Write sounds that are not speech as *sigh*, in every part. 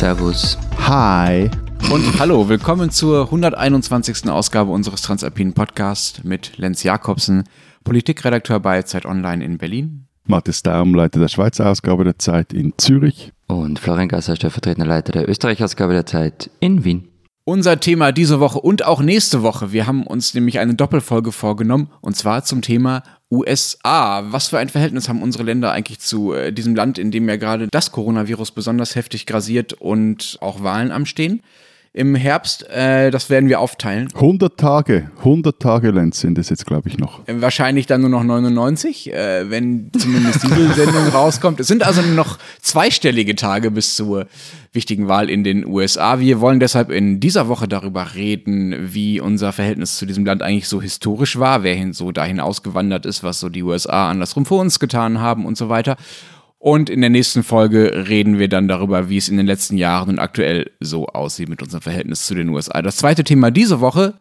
Servus. Hi. Und hallo, willkommen zur 121. Ausgabe unseres Transalpinen Podcasts mit Lenz Jakobsen, Politikredakteur bei Zeit Online in Berlin. Matthias Daum, Leiter der Schweizer Ausgabe der Zeit in Zürich. Und Florian Gasser, stellvertretender Leiter der Österreich-Ausgabe der Zeit in Wien. Unser Thema diese Woche und auch nächste Woche. Wir haben uns nämlich eine Doppelfolge vorgenommen und zwar zum Thema USA. Was für ein Verhältnis haben unsere Länder eigentlich zu äh, diesem Land, in dem ja gerade das Coronavirus besonders heftig grasiert und auch Wahlen am Stehen? Im Herbst. Äh, das werden wir aufteilen. 100 Tage, 100 Tage Lenz sind es jetzt, glaube ich, noch. Äh, wahrscheinlich dann nur noch 99, äh, wenn zumindest diese Sendung *laughs* rauskommt. Es sind also nur noch zweistellige Tage bis zur wichtigen Wahl in den USA. Wir wollen deshalb in dieser Woche darüber reden, wie unser Verhältnis zu diesem Land eigentlich so historisch war, wer hin so dahin ausgewandert ist, was so die USA andersrum vor uns getan haben und so weiter. Und in der nächsten Folge reden wir dann darüber, wie es in den letzten Jahren und aktuell so aussieht mit unserem Verhältnis zu den USA. Das zweite Thema diese Woche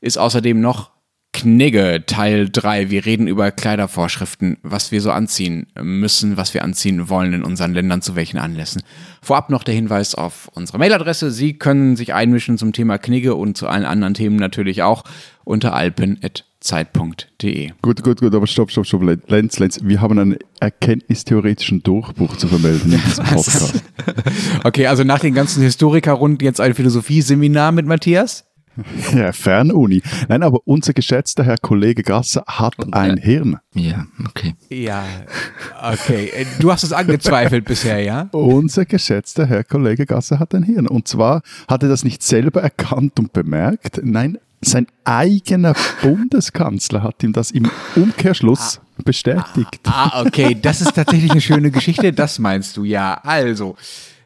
ist außerdem noch Knigge Teil 3. Wir reden über Kleidervorschriften, was wir so anziehen müssen, was wir anziehen wollen in unseren Ländern, zu welchen Anlässen. Vorab noch der Hinweis auf unsere Mailadresse. Sie können sich einmischen zum Thema Knigge und zu allen anderen Themen natürlich auch unter alpen.zeit.de. Gut, gut, gut, aber stopp, stopp, stopp. Lenz, Lenz, wir haben einen erkenntnistheoretischen Durchbruch zu vermelden in diesem *laughs* Podcast. okay, also nach den ganzen Historikerrunden jetzt ein Philosophieseminar mit Matthias? *laughs* Ja, Fernuni. Nein, aber unser geschätzter Herr Kollege Gasser hat Und, ein äh, Hirn. Ja, okay. Ja, okay. Du hast es angezweifelt bisher, ja? Unser geschätzter Herr Kollege Gasser hat ein Hirn. Und zwar hat er das nicht selber erkannt und bemerkt. Nein, sein eigener Bundeskanzler hat ihm das im Umkehrschluss ah, bestätigt. Ah, ah, okay. Das ist tatsächlich eine schöne Geschichte. Das meinst du, ja. Also.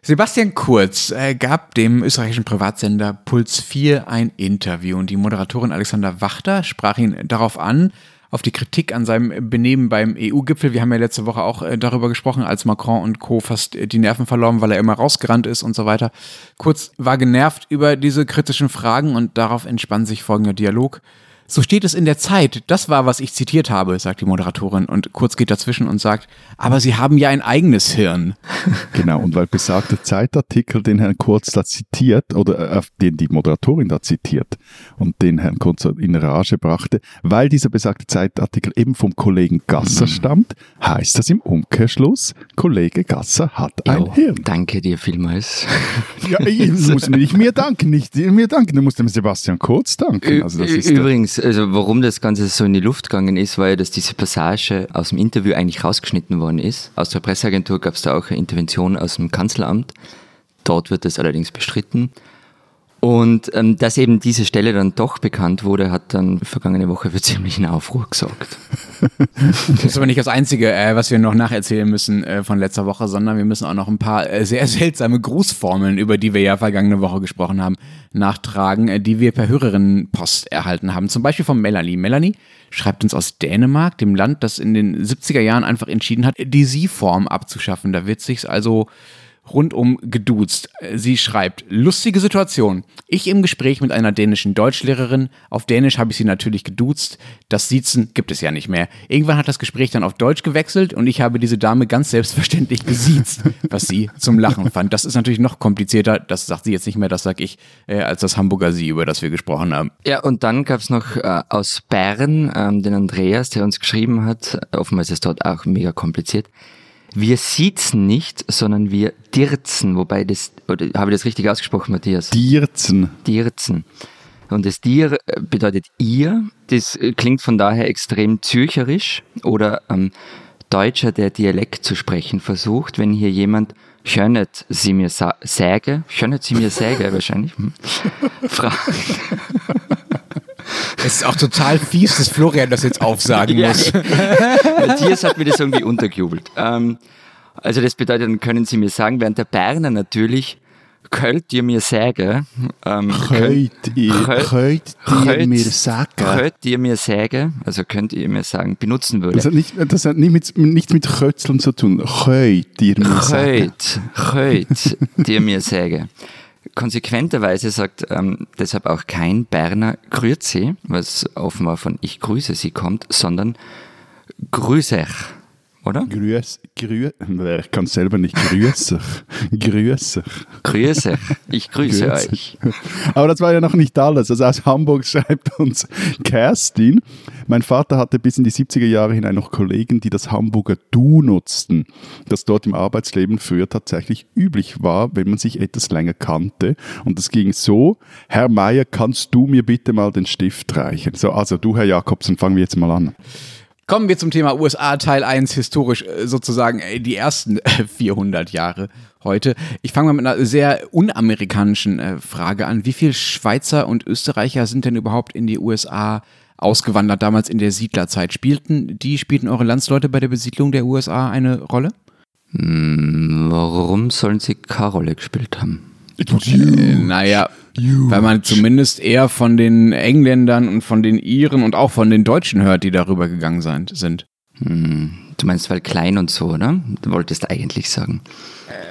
Sebastian Kurz äh, gab dem österreichischen Privatsender Puls 4 ein Interview und die Moderatorin Alexander Wachter sprach ihn darauf an, auf die Kritik an seinem Benehmen beim EU-Gipfel. Wir haben ja letzte Woche auch äh, darüber gesprochen, als Macron und Co. fast die Nerven verloren, weil er immer rausgerannt ist und so weiter. Kurz war genervt über diese kritischen Fragen und darauf entspann sich folgender Dialog. So steht es in der Zeit. Das war, was ich zitiert habe, sagt die Moderatorin. Und kurz geht dazwischen und sagt, aber Sie haben ja ein eigenes Hirn. *laughs* Genau, und weil besagter Zeitartikel, den Herrn Kurz da zitiert, oder äh, den die Moderatorin da zitiert und den Herrn Kurz in Rage brachte, weil dieser besagte Zeitartikel eben vom Kollegen Gasser mhm. stammt, heißt das im Umkehrschluss, Kollege Gasser hat jo, ein Hirn. Danke dir vielmals. *laughs* Ja, musst mir nicht mir danken, nicht mir danken, du musst dem Sebastian Kurz danken. Also das ist Übrigens, also warum das Ganze so in die Luft gegangen ist, war ja, dass diese Passage aus dem Interview eigentlich rausgeschnitten worden ist. Aus der Presseagentur gab es da auch eine Intervention aus dem Kanzleramt. Dort wird das allerdings bestritten. Und ähm, dass eben diese Stelle dann doch bekannt wurde, hat dann vergangene Woche für ziemlichen Aufruhr gesorgt. *laughs* Das ist aber nicht das Einzige, äh, was wir noch nacherzählen müssen äh, von letzter Woche, sondern wir müssen auch noch ein paar äh, sehr *laughs* seltsame Grußformeln, über die wir ja vergangene Woche gesprochen haben, nachtragen, äh, die wir per Hörerinnenpost erhalten haben. Zum Beispiel von Melanie. Melanie schreibt uns aus Dänemark, dem Land, das in den 70er Jahren einfach entschieden hat, die Sie-Form abzuschaffen. Da wird sich also rundum geduzt. Sie schreibt, lustige Situation. Ich im Gespräch mit einer dänischen Deutschlehrerin. Auf Dänisch habe ich sie natürlich geduzt. Das Siezen gibt es ja nicht mehr. Irgendwann hat das Gespräch dann auf Deutsch gewechselt und ich habe diese Dame ganz selbstverständlich gesiezt, *laughs* was sie zum Lachen fand. Das ist natürlich noch komplizierter. Das sagt sie jetzt nicht mehr, das sage ich, äh, als das Hamburger Sie, über das wir gesprochen haben. Ja, und dann gab es noch äh, aus Bern ähm, den Andreas, der uns geschrieben hat. Offenbar ist es dort auch mega kompliziert. Wir siezen nicht, sondern wir dirzen, wobei das, oder habe ich das richtig ausgesprochen, Matthias? Dirzen. Dirzen. Und das Dir äh, bedeutet ihr. Das äh, klingt von daher extrem zürcherisch oder ähm, Deutscher, der Dialekt zu sprechen versucht. Wenn hier jemand Schönet sie mir säge, Schönet sie mir säge wahrscheinlich, hm, *laughs* fragt. Es ist auch total fies, dass Florian das jetzt aufsagen muss. *laughs* Matthias hat mir das irgendwie untergejubelt. Ähm, also das bedeutet, dann können Sie mir sagen, während der Berner natürlich könnt ihr mir sagen, ähm, könnt, ihr, könnt, ihr mir sagen, könnt ihr mir sagen, also könnt ihr mir sagen, benutzen würde. Das hat, nicht, das hat nicht mit, nichts mit Kötzeln zu tun. Könnt ihr mir sagen. Könnt, könnt ihr mir sagen konsequenterweise sagt ähm, deshalb auch kein Berner Grüezi, was offenbar von Ich grüße Sie kommt, sondern Grüßech. Oder? Grüß, grüß, ich kann selber nicht grüße. *laughs* grüße. Grüße. Ich grüße Grüße. euch. *laughs* Aber das war ja noch nicht alles. Also aus Hamburg *laughs* schreibt uns Kerstin. Mein Vater hatte bis in die 70er Jahre hinein noch Kollegen, die das Hamburger Du nutzten, das dort im Arbeitsleben früher tatsächlich üblich war, wenn man sich etwas länger kannte. Und es ging so, Herr Meier, kannst du mir bitte mal den Stift reichen? So, also du, Herr Jakobsen, fangen wir jetzt mal an. Kommen wir zum Thema USA Teil 1, historisch äh, sozusagen äh, die ersten äh, *laughs* 400 Jahre heute. Ich fange mal mit einer sehr unamerikanischen äh, Frage an. Wie viele Schweizer und Österreicher sind denn überhaupt in die USA ausgewandert, damals in der Siedlerzeit? Spielten die, spielten eure Landsleute bei der Besiedlung der USA eine Rolle? Hm, warum sollen sie keine Rolle gespielt haben? Äh, naja, weil man zumindest eher von den Engländern und von den Iren und auch von den Deutschen hört, die darüber gegangen sind. Hm, du meinst, weil klein und so, oder? Du wolltest eigentlich sagen.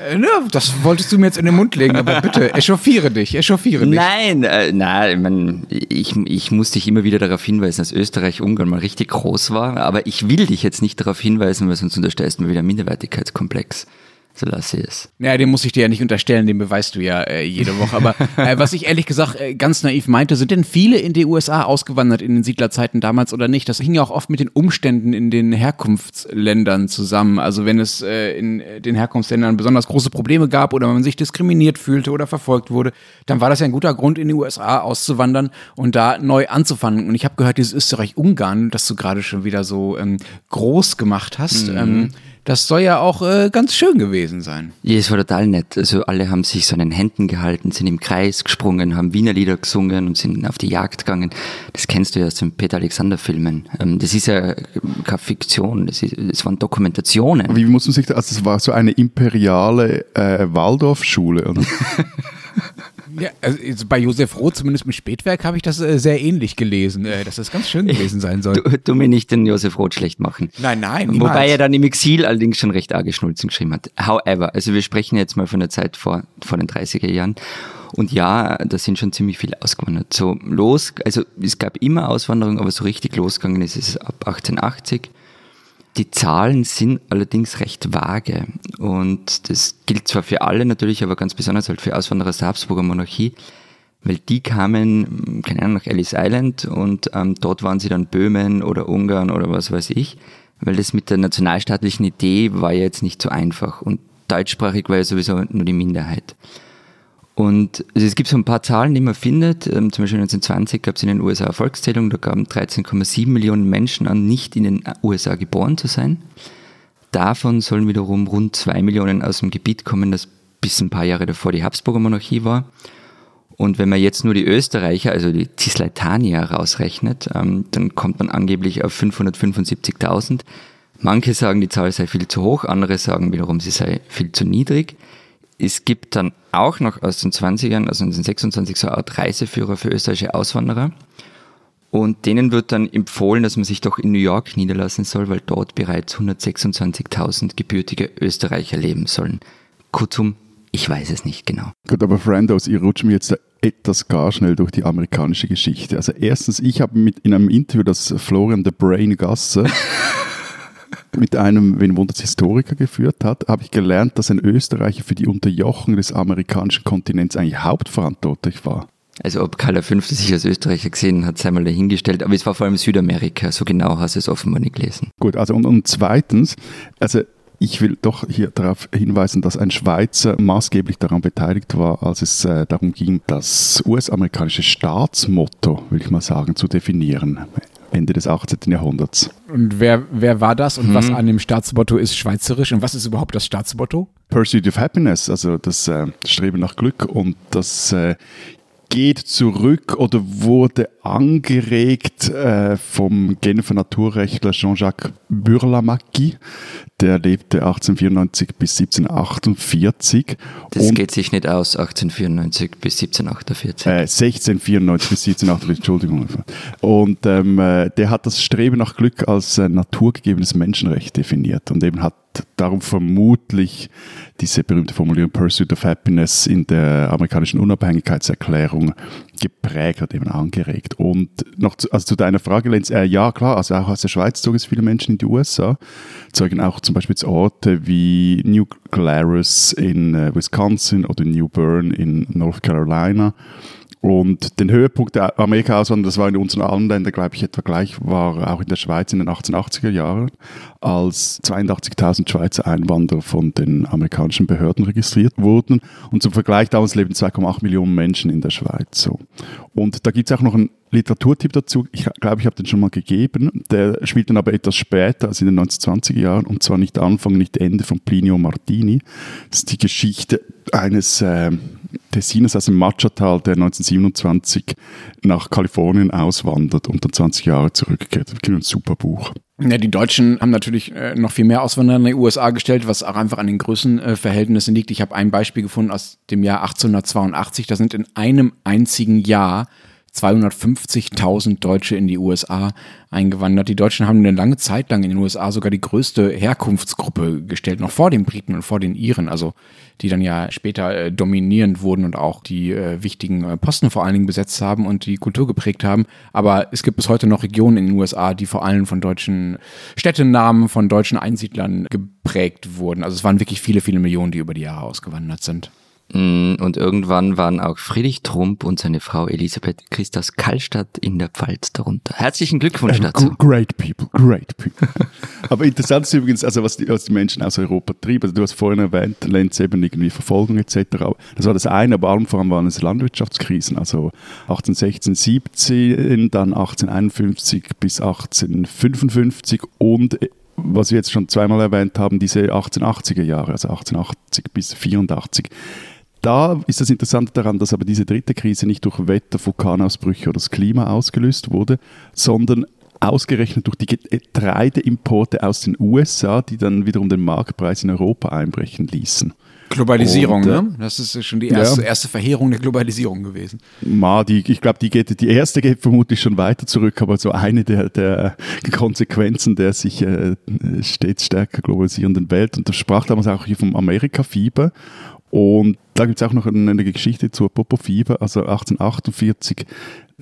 Äh, ne, das wolltest du mir jetzt in den Mund legen, aber bitte, *laughs* echauffiere dich, echauffiere dich. Nein, äh, nein, ich, mein, ich, ich muss dich immer wieder darauf hinweisen, dass Österreich-Ungarn mal richtig groß war, aber ich will dich jetzt nicht darauf hinweisen, weil sonst unterstellst du mir wieder Minderwertigkeitskomplex. Es. Ja, den muss ich dir ja nicht unterstellen, den beweist du ja äh, jede Woche. Aber *laughs* äh, was ich ehrlich gesagt äh, ganz naiv meinte, sind denn viele in die USA ausgewandert in den Siedlerzeiten damals oder nicht? Das hing ja auch oft mit den Umständen in den Herkunftsländern zusammen. Also wenn es äh, in den Herkunftsländern besonders große Probleme gab oder man sich diskriminiert fühlte oder verfolgt wurde, dann war das ja ein guter Grund, in die USA auszuwandern und da neu anzufangen. Und ich habe gehört, dieses Österreich-Ungarn, das du gerade schon wieder so ähm, groß gemacht hast, ähm, das soll ja auch äh, ganz schön gewesen sein. Ja, es war total nett. Also alle haben sich so an den Händen gehalten, sind im Kreis gesprungen, haben Wiener Lieder gesungen und sind auf die Jagd gegangen. Das kennst du ja aus den Peter Alexander Filmen. Ähm, Das ist ja keine Fiktion, das, ist, das waren Dokumentationen. Wie muss man sich da, also es war so eine imperiale äh, Waldorfschule, oder? *laughs* Ja, also bei Josef Roth, zumindest mit Spätwerk, habe ich das äh, sehr ähnlich gelesen, äh, dass das ganz schön gewesen sein soll. Du, du mir nicht den Josef Roth schlecht machen. Nein, nein, niemals. Wobei er dann im Exil allerdings schon recht arge Schnulzen geschrieben hat. However, also wir sprechen jetzt mal von der Zeit vor, vor den 30er Jahren. Und ja, da sind schon ziemlich viele ausgewandert. So los, also es gab immer Auswanderung, aber so richtig losgegangen ist es ab 1880. Die Zahlen sind allerdings recht vage. Und das gilt zwar für alle natürlich, aber ganz besonders halt für Auswanderer aus der Habsburger Monarchie, weil die kamen, keine Ahnung, nach Ellis Island und ähm, dort waren sie dann Böhmen oder Ungarn oder was weiß ich, weil das mit der nationalstaatlichen Idee war ja jetzt nicht so einfach und deutschsprachig war ja sowieso nur die Minderheit. Und es gibt so ein paar Zahlen, die man findet. Ähm, zum Beispiel 1920 gab es in den USA eine Volkszählung, da gaben 13,7 Millionen Menschen an, nicht in den USA geboren zu sein. Davon sollen wiederum rund zwei Millionen aus dem Gebiet kommen, das bis ein paar Jahre davor die Habsburger Monarchie war. Und wenn man jetzt nur die Österreicher, also die Cisleitanier rausrechnet, ähm, dann kommt man angeblich auf 575.000. Manche sagen, die Zahl sei viel zu hoch, andere sagen wiederum, sie sei viel zu niedrig. Es gibt dann auch noch aus den 20ern, also 1926, so eine Art Reiseführer für österreichische Auswanderer. Und denen wird dann empfohlen, dass man sich doch in New York niederlassen soll, weil dort bereits 126.000 gebürtige Österreicher leben sollen. Kurzum, ich weiß es nicht genau. Gut, aber Frandos, ihr rutscht mir jetzt etwas gar schnell durch die amerikanische Geschichte. Also erstens, ich habe in einem Interview, das Florian the Brain Gasse mit einem, wen wundert Historiker geführt hat, habe ich gelernt, dass ein Österreicher für die Unterjochung des amerikanischen Kontinents eigentlich hauptverantwortlich war. Also ob Karl V. sich als Österreicher gesehen hat, sei mal dahingestellt. Aber es war vor allem Südamerika. So genau hast du es offenbar nicht gelesen. Gut, also und, und zweitens, also ich will doch hier darauf hinweisen, dass ein Schweizer maßgeblich daran beteiligt war, als es äh, darum ging, das US-amerikanische Staatsmotto, will ich mal sagen, zu definieren. Ende des 18. Jahrhunderts. Und wer, wer war das und was an dem Staatsmotto ist schweizerisch und was ist überhaupt das Staatsmotto? Pursuit of Happiness, also das äh, Streben nach Glück und das äh, geht zurück oder wurde angeregt äh, vom Genfer Naturrechtler Jean-Jacques Burlamaqui. Der lebte 1894 bis 1748. Das und, geht sich nicht aus, 1894 bis 1748. äh, 1694 bis 1748, Entschuldigung. Und ähm, äh, der hat das Streben nach Glück als äh, naturgegebenes Menschenrecht definiert und eben hat darum vermutlich diese berühmte Formulierung Pursuit of Happiness in der amerikanischen Unabhängigkeitserklärung geprägt, hat eben angeregt. Und noch zu, also zu deiner Frage, Lenz, äh, ja klar, also auch aus der Schweiz zogen es viele Menschen in die USA, zeugen auch zum Beispiel zu Orte wie New Glarus in äh, Wisconsin oder New Bern in North Carolina. Und den Höhepunkt der Amerika-Auswanderung, das war in unseren allen Ländern, glaube ich, etwa gleich, war auch in der Schweiz in den 1880er Jahren, als 82.000 Schweizer Einwanderer von den amerikanischen Behörden registriert wurden. Und zum Vergleich, damals leben 2,8 Millionen Menschen in der Schweiz. So. Und da gibt es auch noch einen Literaturtipp dazu. Ich glaube, ich habe den schon mal gegeben. Der spielt dann aber etwas später, als in den 1920er Jahren, und zwar nicht Anfang, nicht Ende von Plinio Martini. Das ist die Geschichte eines... Äh, Tessiners aus dem Machatal, der 1927 nach Kalifornien auswandert und dann 20 Jahre zurückkehrt. Ist ein super Buch. Ja, die Deutschen haben natürlich äh, noch viel mehr Auswanderer in die USA gestellt, was auch einfach an den Größenverhältnissen liegt. Ich habe ein Beispiel gefunden aus dem Jahr 1882. Da sind in einem einzigen Jahr 250.000 Deutsche in die USA eingewandert. Die Deutschen haben eine lange Zeit lang in den USA sogar die größte Herkunftsgruppe gestellt, noch vor den Briten und vor den Iren, also die dann ja später äh, dominierend wurden und auch die äh, wichtigen äh, Posten vor allen Dingen besetzt haben und die Kultur geprägt haben. Aber es gibt bis heute noch Regionen in den USA, die vor allem von deutschen Städtenamen, von deutschen Einsiedlern geprägt wurden. Also es waren wirklich viele, viele Millionen, die über die Jahre ausgewandert sind. Mm, und irgendwann waren auch Friedrich Trump und seine Frau Elisabeth Christus Kallstadt in der Pfalz darunter. Herzlichen Glückwunsch Ähm, dazu. Great people, great people. *laughs* Aber interessant ist übrigens, also was die, was die Menschen aus Europa trieben. Also du hast vorhin erwähnt, Lenz eben irgendwie Verfolgung etc. Das war das eine, aber allem vor allem waren es Landwirtschaftskrisen. Also 1816, 17, dann 1851 bis 1855 und äh, was wir jetzt schon zweimal erwähnt haben, diese 1880er Jahre, also 1880 bis 84. Da ist das Interessante daran, dass aber diese dritte Krise nicht durch Wetter, Vulkanausbrüche oder das Klima ausgelöst wurde, sondern ausgerechnet durch die Getreideimporte aus den USA, die dann wiederum den Marktpreis in Europa einbrechen ließen. Globalisierung, Und, äh, ne? Das ist schon die erste, Ja. erste Verheerung der Globalisierung gewesen. Ma, die, ich glaube, die, geht, die erste geht vermutlich schon weiter zurück, aber so eine der, der Konsequenzen der sich äh, stets stärker globalisierenden Welt. Und das sprach damals auch hier vom Amerika-Fieber. Und da gibt es auch noch eine, eine Geschichte zur Popo-Fieber. Also 1848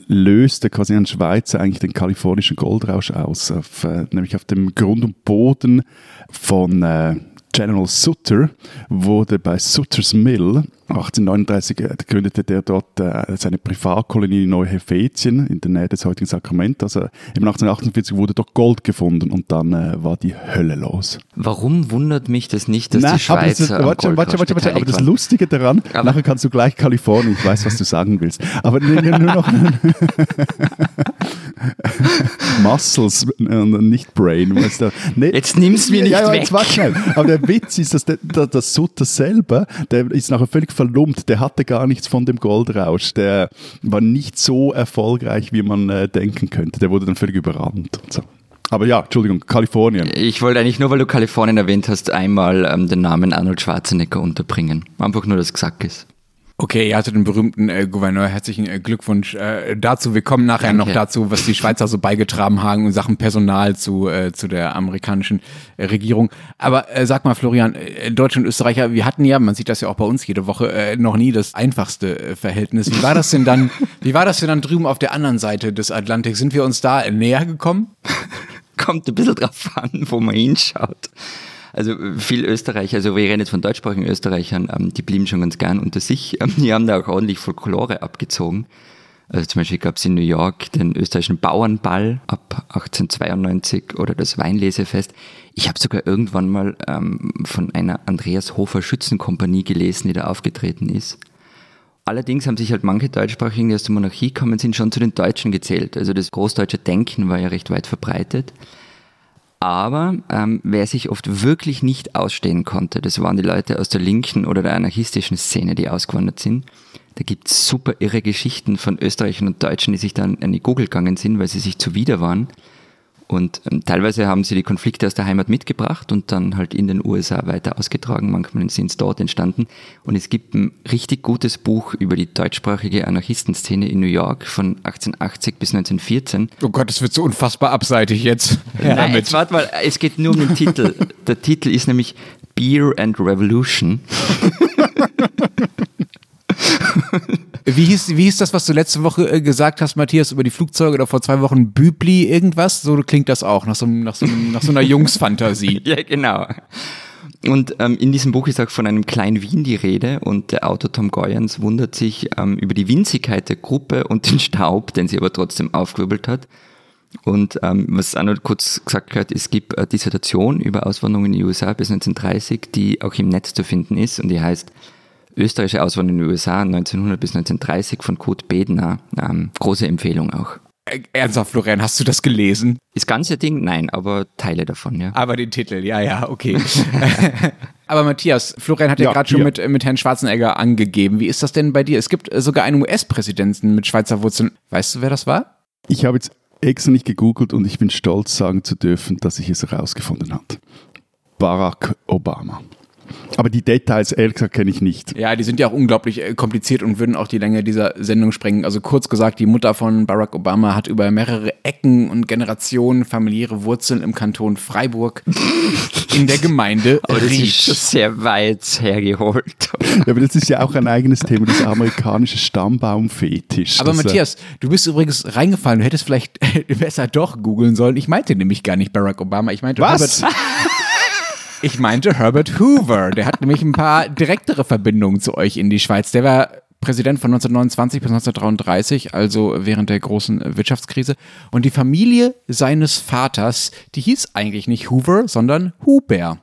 löste quasi ein Schweizer eigentlich den kalifornischen Goldrausch aus, auf, äh, nämlich auf dem Grund und Boden von äh, General Sutter wurde bei Sutters Mill 1839 äh, gründete der dort äh, seine Privatkolonie in Neu-Helvetien in der Nähe des heutigen Sacramento. Also eben 1848 wurde dort Gold gefunden und dann äh, war die Hölle los. Warum wundert mich das nicht, dass Nein, die aber das, Schweizer am warte, warte, warte, warte, aber das? Lustige daran, Aber- nachher kannst du gleich Kalifornien, ich weiß, was du sagen willst. Aber nur, nur noch *laughs* Muscles und nicht Brain. Weißt du. Nee, Jetzt nimm's mir nicht ja, ja, weg. Warte schnell. Aber der Witz ist, dass der, der, der Sutter selber, der ist nachher völlig verlumpt. Der hatte gar nichts von dem Goldrausch. Der war nicht so erfolgreich, wie man äh, denken könnte. Der wurde dann völlig überrannt und so. Aber ja, Entschuldigung, Kalifornien. Ich wollte eigentlich nur, weil du Kalifornien erwähnt hast, einmal ähm, den Namen Arnold Schwarzenegger unterbringen. Einfach nur, dass es gesagt ist. Okay, ihr hattet den berühmten äh, Gouverneur. Herzlichen äh, Glückwunsch äh, dazu. Wir kommen nachher Danke. noch dazu, was die Schweizer so beigetragen haben in Sachen Personal zu, äh, zu der amerikanischen äh, Regierung. Aber äh, sag mal, Florian, äh, Deutsche und Österreicher, wir hatten ja, man sieht das ja auch bei uns jede Woche, äh, noch nie das einfachste äh, Verhältnis. Wie war das denn dann, *laughs* wie war das denn dann drüben auf der anderen Seite des Atlantiks? Sind wir uns da äh, näher gekommen? Kommt ein bisschen drauf an, wo man hinschaut. Also äh, viel Österreicher, also wir reden jetzt von deutschsprachigen Österreichern, ähm, die blieben schon ganz gern unter sich. *laughs* Ähm, die haben da auch ordentlich Folklore abgezogen. Also zum Beispiel gab es in New York den österreichischen Bauernball ab 1892 oder das Weinlesefest. Ich habe sogar irgendwann mal ähm, von einer Andreas Hofer Schützenkompanie gelesen, die da aufgetreten ist. Allerdings haben sich halt manche Deutschsprachigen, die aus der Monarchie kommen sind, schon zu den Deutschen gezählt. Also das großdeutsche Denken war ja recht weit verbreitet. Aber ähm, wer sich oft wirklich nicht ausstehen konnte, das waren die Leute aus der linken oder der anarchistischen Szene, die ausgewandert sind. Da gibt's super irre Geschichten von Österreichern und Deutschen, die sich dann an die Google gegangen sind, weil sie sich zuwider waren. Und ähm, teilweise haben sie die Konflikte aus der Heimat mitgebracht und dann halt in den USA weiter ausgetragen. Manchmal sind es dort entstanden. Und es gibt ein richtig gutes Buch über die deutschsprachige Anarchistenszene in New York von 1880 bis 1914. Oh Gott, das wird so unfassbar abseitig jetzt. *laughs* Nein, jetzt warte mal, es geht nur um den Titel. Der Titel ist nämlich Beer and Revolution. *laughs* Wie hieß, wie hieß das, was du letzte Woche äh, gesagt hast, Matthias, über die Flugzeuge oder vor zwei Wochen? Bübli irgendwas? So klingt das auch, nach so, nach so, nach so einer Jungsfantasie. *laughs* ja, genau. Und ähm, in diesem Buch ist auch von einem kleinen Wien die Rede und der Autor Tom Goyans wundert sich ähm, über die Winzigkeit der Gruppe und den Staub, den sie aber trotzdem aufgewirbelt hat. Und ähm, was noch kurz gesagt gehört, es gibt eine Dissertation über Auswanderung in die USA bis 1930, die auch im Netz zu finden ist und die heißt Österreichische Auswanderung in die USA 1900 bis 1930 von Kurt Bedner. Ähm, große Empfehlung auch. Äh, Ernsthaft, Florian, hast du das gelesen? Das ganze Ding? Nein, aber Teile davon, ja. Aber den Titel, ja, ja, okay. *laughs* *laughs* aber Matthias, Florian hat ja, Ja, gerade schon mit, mit Herrn Schwarzenegger angegeben. Wie ist das denn bei dir? Es gibt sogar einen US-Präsidenten mit Schweizer Wurzeln. Weißt du, wer das war? Ich habe jetzt extra nicht gegoogelt und ich bin stolz sagen zu dürfen, dass ich es herausgefunden habe. Barack Obama. Aber die Details, ehrlich gesagt, kenne ich nicht. Ja, die sind ja auch unglaublich äh, kompliziert und würden auch die Länge dieser Sendung sprengen. Also kurz gesagt, die Mutter von Barack Obama hat über mehrere Ecken und Generationen familiäre Wurzeln im Kanton Freiburg *laughs* in der Gemeinde Aber das ist sehr weit hergeholt. Ja, aber das ist ja auch ein eigenes Thema, das amerikanische Stammbaumfetisch. Aber äh, Matthias, du bist übrigens reingefallen. Du hättest vielleicht *laughs* besser doch googeln sollen. Ich meinte nämlich gar nicht Barack Obama. Ich meinte Was? Herbert. *laughs* Ich meinte Herbert Hoover. Der hat nämlich ein paar direktere Verbindungen zu euch in die Schweiz. Der war Präsident von 1929 bis 1933, also während der großen Wirtschaftskrise. Und die Familie seines Vaters, die hieß eigentlich nicht Hoover, sondern Huber.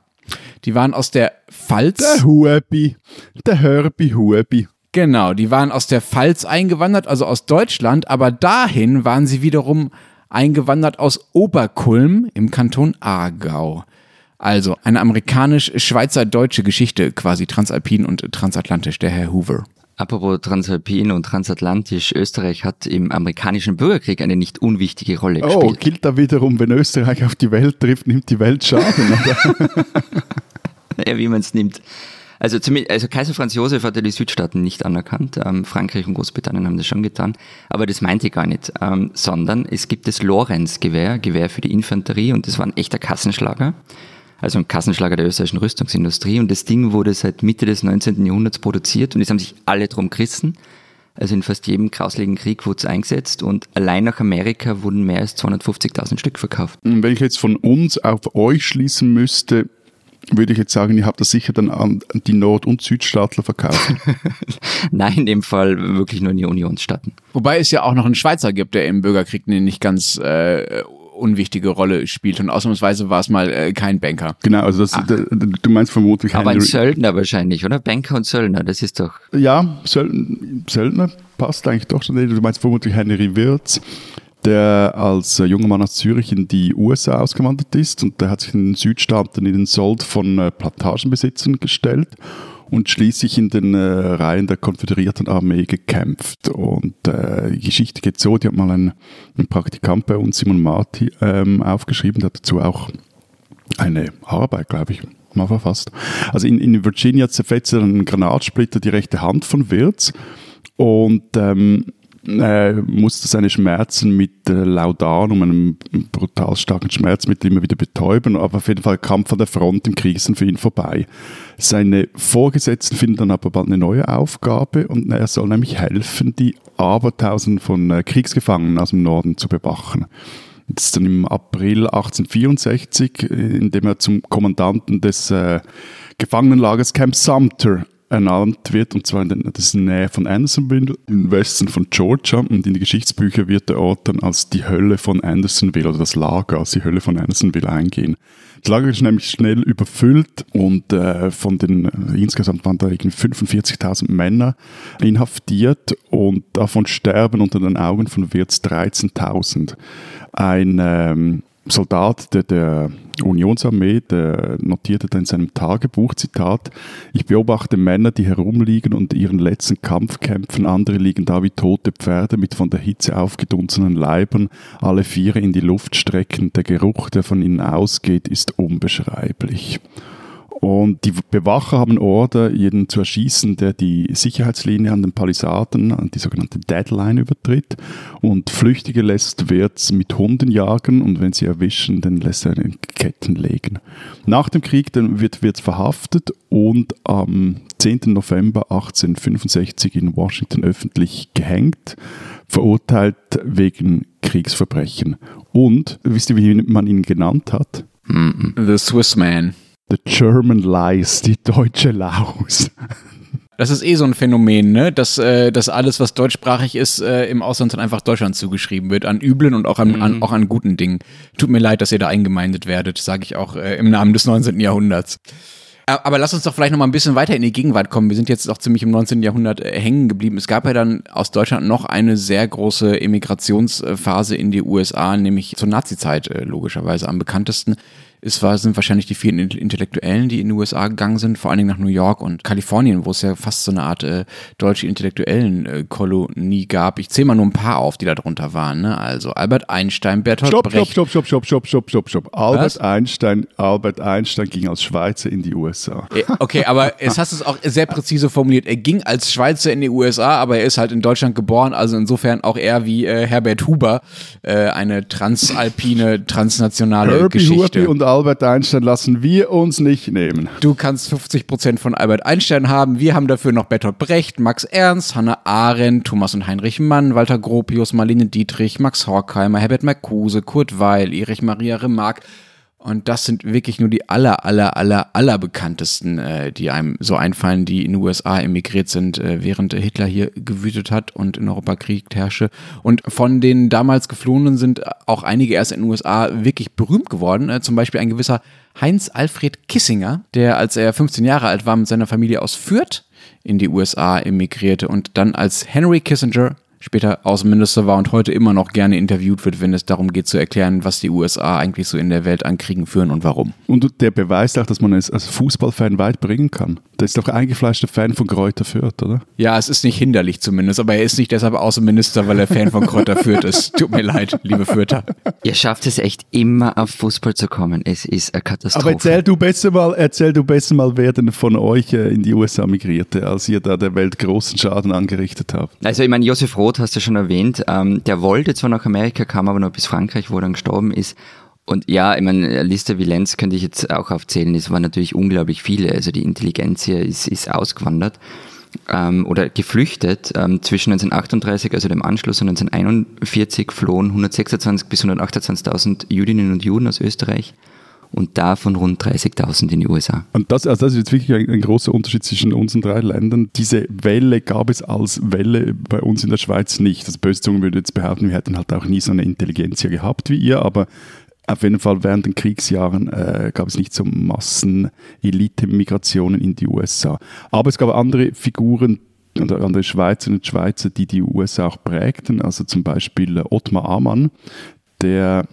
Die waren aus der Pfalz. Der Huebi, der Herbie Huebi. Genau, die waren aus der Pfalz eingewandert, also aus Deutschland, aber dahin waren sie wiederum eingewandert aus Oberkulm im Kanton Aargau. Also eine amerikanisch-schweizer-deutsche Geschichte, quasi transalpin und transatlantisch, der Herr Hoover. Apropos Transalpin und Transatlantisch, Österreich hat im amerikanischen Bürgerkrieg eine nicht unwichtige Rolle Oh, gespielt. gilt da wiederum, wenn Österreich auf die Welt trifft, nimmt die Welt Schaden. Oder? *laughs* Ja, wie man es nimmt. Also, zumindest, also Kaiser Franz Josef hat ja die Südstaaten nicht anerkannt. Ähm, Frankreich und Großbritannien haben das schon getan. Aber das meinte ich gar nicht. Ähm, sondern es gibt das Lorenz-Gewehr, Gewehr für die Infanterie und das war ein echter Kassenschlager. Also ein Kassenschlager der österreichischen Rüstungsindustrie. Und das Ding wurde seit Mitte des 19. Jahrhunderts produziert und es haben sich alle drum gerissen. Also in fast jedem grausligen Krieg wurde es eingesetzt und allein nach Amerika wurden mehr als 250.000 Stück verkauft. Und Wenn ich jetzt von uns auf euch schließen müsste, würde ich jetzt sagen, ihr habt das sicher dann an die Nord- und Südstaatler verkauft. *laughs* Nein, in dem Fall wirklich nur in die Unionsstaaten. Wobei es ja auch noch einen Schweizer gibt, der im Bürgerkrieg nicht ganz äh, unwichtige Rolle spielt. Und ausnahmsweise war es mal äh, kein Banker. genau, also das, d- d- du meinst vermutlich Aber ein Henry- Söldner wahrscheinlich, oder? Banker und Söldner, das ist doch. Ja, Söldner, Söldner passt eigentlich doch schon. Du meinst vermutlich Henry Wirz, der als äh, junger Mann aus Zürich in die USA ausgewandert ist und der hat sich in den Südstaaten in den Sold von äh, Plantagenbesitzern gestellt und schließlich in den äh, Reihen der konföderierten Armee gekämpft. Und äh, die Geschichte geht so, die hat mal ein, ein Praktikant bei uns, Simon Marti, ähm, aufgeschrieben, der hat dazu auch eine Arbeit, glaube ich, mal verfasst. Also in, in Virginia zerfetzt er einen Granatsplitter die rechte Hand von Wirz und ähm, äh, musste seine Schmerzen mit äh, Laudanum, einem brutal starken Schmerzmittel, immer wieder betäuben. Aber auf jeden Fall Kampf an der Front im Krieg dann für ihn vorbei. Seine Vorgesetzten finden dann aber bald eine neue Aufgabe und er soll nämlich helfen, die Abertausenden von äh, Kriegsgefangenen aus dem Norden zu bewachen. Das ist dann im April 1864, äh, indem er zum Kommandanten des äh, Gefangenenlagers Camp Sumter ernannt wird, und zwar in der, Nähe von Andersonville, im Westen von Georgia. Und in die Geschichtsbücher wird der Ort dann als die Hölle von Andersonville oder das Lager als die Hölle von Andersonville eingehen. Das Lager ist nämlich schnell überfüllt und äh, von den, äh, insgesamt waren da irgendwie 45.000 Männer inhaftiert und davon sterben unter den Augen von Wirz 13.000. Ein ähm, Soldat der, der Unionsarmee, der notierte da in seinem Tagebuch, Zitat, ich beobachte Männer, die herumliegen und ihren letzten Kampf kämpfen, andere liegen da wie tote Pferde mit von der Hitze aufgedunsenen Leibern, alle Viere in die Luft strecken, der Geruch, der von ihnen ausgeht, ist unbeschreiblich. Und die Bewacher haben Order, jeden zu erschießen, der die Sicherheitslinie an den Palisaden, an die sogenannte Deadline übertritt. Und Flüchtige lässt Wirtz mit Hunden jagen und wenn sie erwischen, dann lässt er in Ketten legen. Nach dem Krieg dann wird Wirtz verhaftet und am 10. November 1865 in Washington öffentlich gehängt, verurteilt wegen Kriegsverbrechen. Und wisst ihr, wie man ihn genannt hat? The Swiss Man. The German Lies, die deutsche Laus. Das ist eh so ein Phänomen, ne? dass, äh, dass alles, was deutschsprachig ist, äh, im Ausland dann einfach Deutschland zugeschrieben wird. An üblen und auch an, mhm. an, auch an guten Dingen. Tut mir leid, dass ihr da eingemeindet werdet, sage ich auch äh, im Namen des 19. Jahrhunderts. Aber lass uns doch vielleicht noch mal ein bisschen weiter in die Gegenwart kommen. Wir sind jetzt auch ziemlich im 19. Jahrhundert äh, hängen geblieben. Es gab ja dann aus Deutschland noch eine sehr große Emigrationsphase in die USA, nämlich zur Nazizeit äh, logischerweise am bekanntesten es war, sind wahrscheinlich die vielen Intellektuellen, die in die USA gegangen sind, vor allen Dingen nach New York und Kalifornien, wo es ja fast so eine Art äh, deutsche Intellektuellen-Kolonie äh, gab. Ich zähle mal nur ein paar auf, die da drunter waren. Ne? Also Albert Einstein, Bertolt stopp, Brecht. Stopp, stopp, stopp, stopp, stopp, stopp, stopp. Albert Was? Einstein, Albert Einstein ging als Schweizer in die USA. Okay, aber es hast es auch sehr präzise formuliert. Er ging als Schweizer in die USA, aber er ist halt in Deutschland geboren, also insofern auch er wie äh, Herbert Huber äh, eine transalpine, transnationale Herbie, Geschichte. Herbie und Albert Einstein lassen wir uns nicht nehmen. Du kannst 50% von Albert Einstein haben. Wir haben dafür noch Bertolt Brecht, Max Ernst, Hannah Arendt, Thomas und Heinrich Mann, Walter Gropius, Marlene Dietrich, Max Horkheimer, Herbert Marcuse, Kurt Weil, Erich Maria Remarque. Und das sind wirklich nur die aller, aller, aller, aller bekanntesten, äh, die einem so einfallen, die in den USA emigriert sind, äh, während Hitler hier gewütet hat und in Europa Krieg herrschte. Und von den damals Geflohenen sind auch einige erst in den USA wirklich berühmt geworden. Äh, zum Beispiel ein gewisser Heinz Alfred Kissinger, der, als er 15 Jahre alt war, mit seiner Familie aus Fürth in die USA emigrierte und dann als Henry Kissinger später Außenminister war und heute immer noch gerne interviewt wird, wenn es darum geht zu erklären, was die USA eigentlich so in der Welt an Kriegen führen und warum. Und der beweist auch, dass man es als Fußballfan weit bringen kann. Der ist doch eingefleischter Fan von Kräuter Fürth, oder? Ja, es ist nicht hinderlich zumindest, aber er ist nicht deshalb Außenminister, weil er Fan von Kräuter Fürth ist. *laughs* Tut mir leid, liebe Fürther. Ihr schafft es echt immer auf Fußball zu kommen. Es ist eine Katastrophe. Aber erzähl du besser mal, erzähl du besser mal, wer denn von euch äh, in die USA migrierte, als ihr da der Welt großen Schaden angerichtet habt. Also ich meine, Josef Roth hast du schon erwähnt. Ähm, der wollte zwar nach Amerika, kam aber noch bis Frankreich, wo er dann gestorben ist. Und ja, ich meine, Liste wie Lenz könnte ich jetzt auch aufzählen. Es waren natürlich unglaublich viele. Also die Intelligenz hier ist, ist ausgewandert ähm, oder geflüchtet. Ähm, zwischen 1938, also dem Anschluss, und 1941 flohen 126 bis 128.000 Jüdinnen und Juden aus Österreich und davon rund 30.000 in die USA. Und das, also das ist jetzt wirklich ein, ein, großer Unterschied zwischen unseren drei Ländern. Diese Welle gab es als Welle bei uns in der Schweiz nicht. Das böse Zungen würde jetzt behaupten, wir hätten halt auch nie so eine Intelligenz hier gehabt wie ihr, aber auf jeden Fall während den Kriegsjahren äh, gab es nicht so Massen-Elite-Migrationen in die USA. Aber es gab andere Figuren, oder andere Schweizerinnen und Schweizer, die die USA auch prägten. Also zum Beispiel Ottmar Amann, der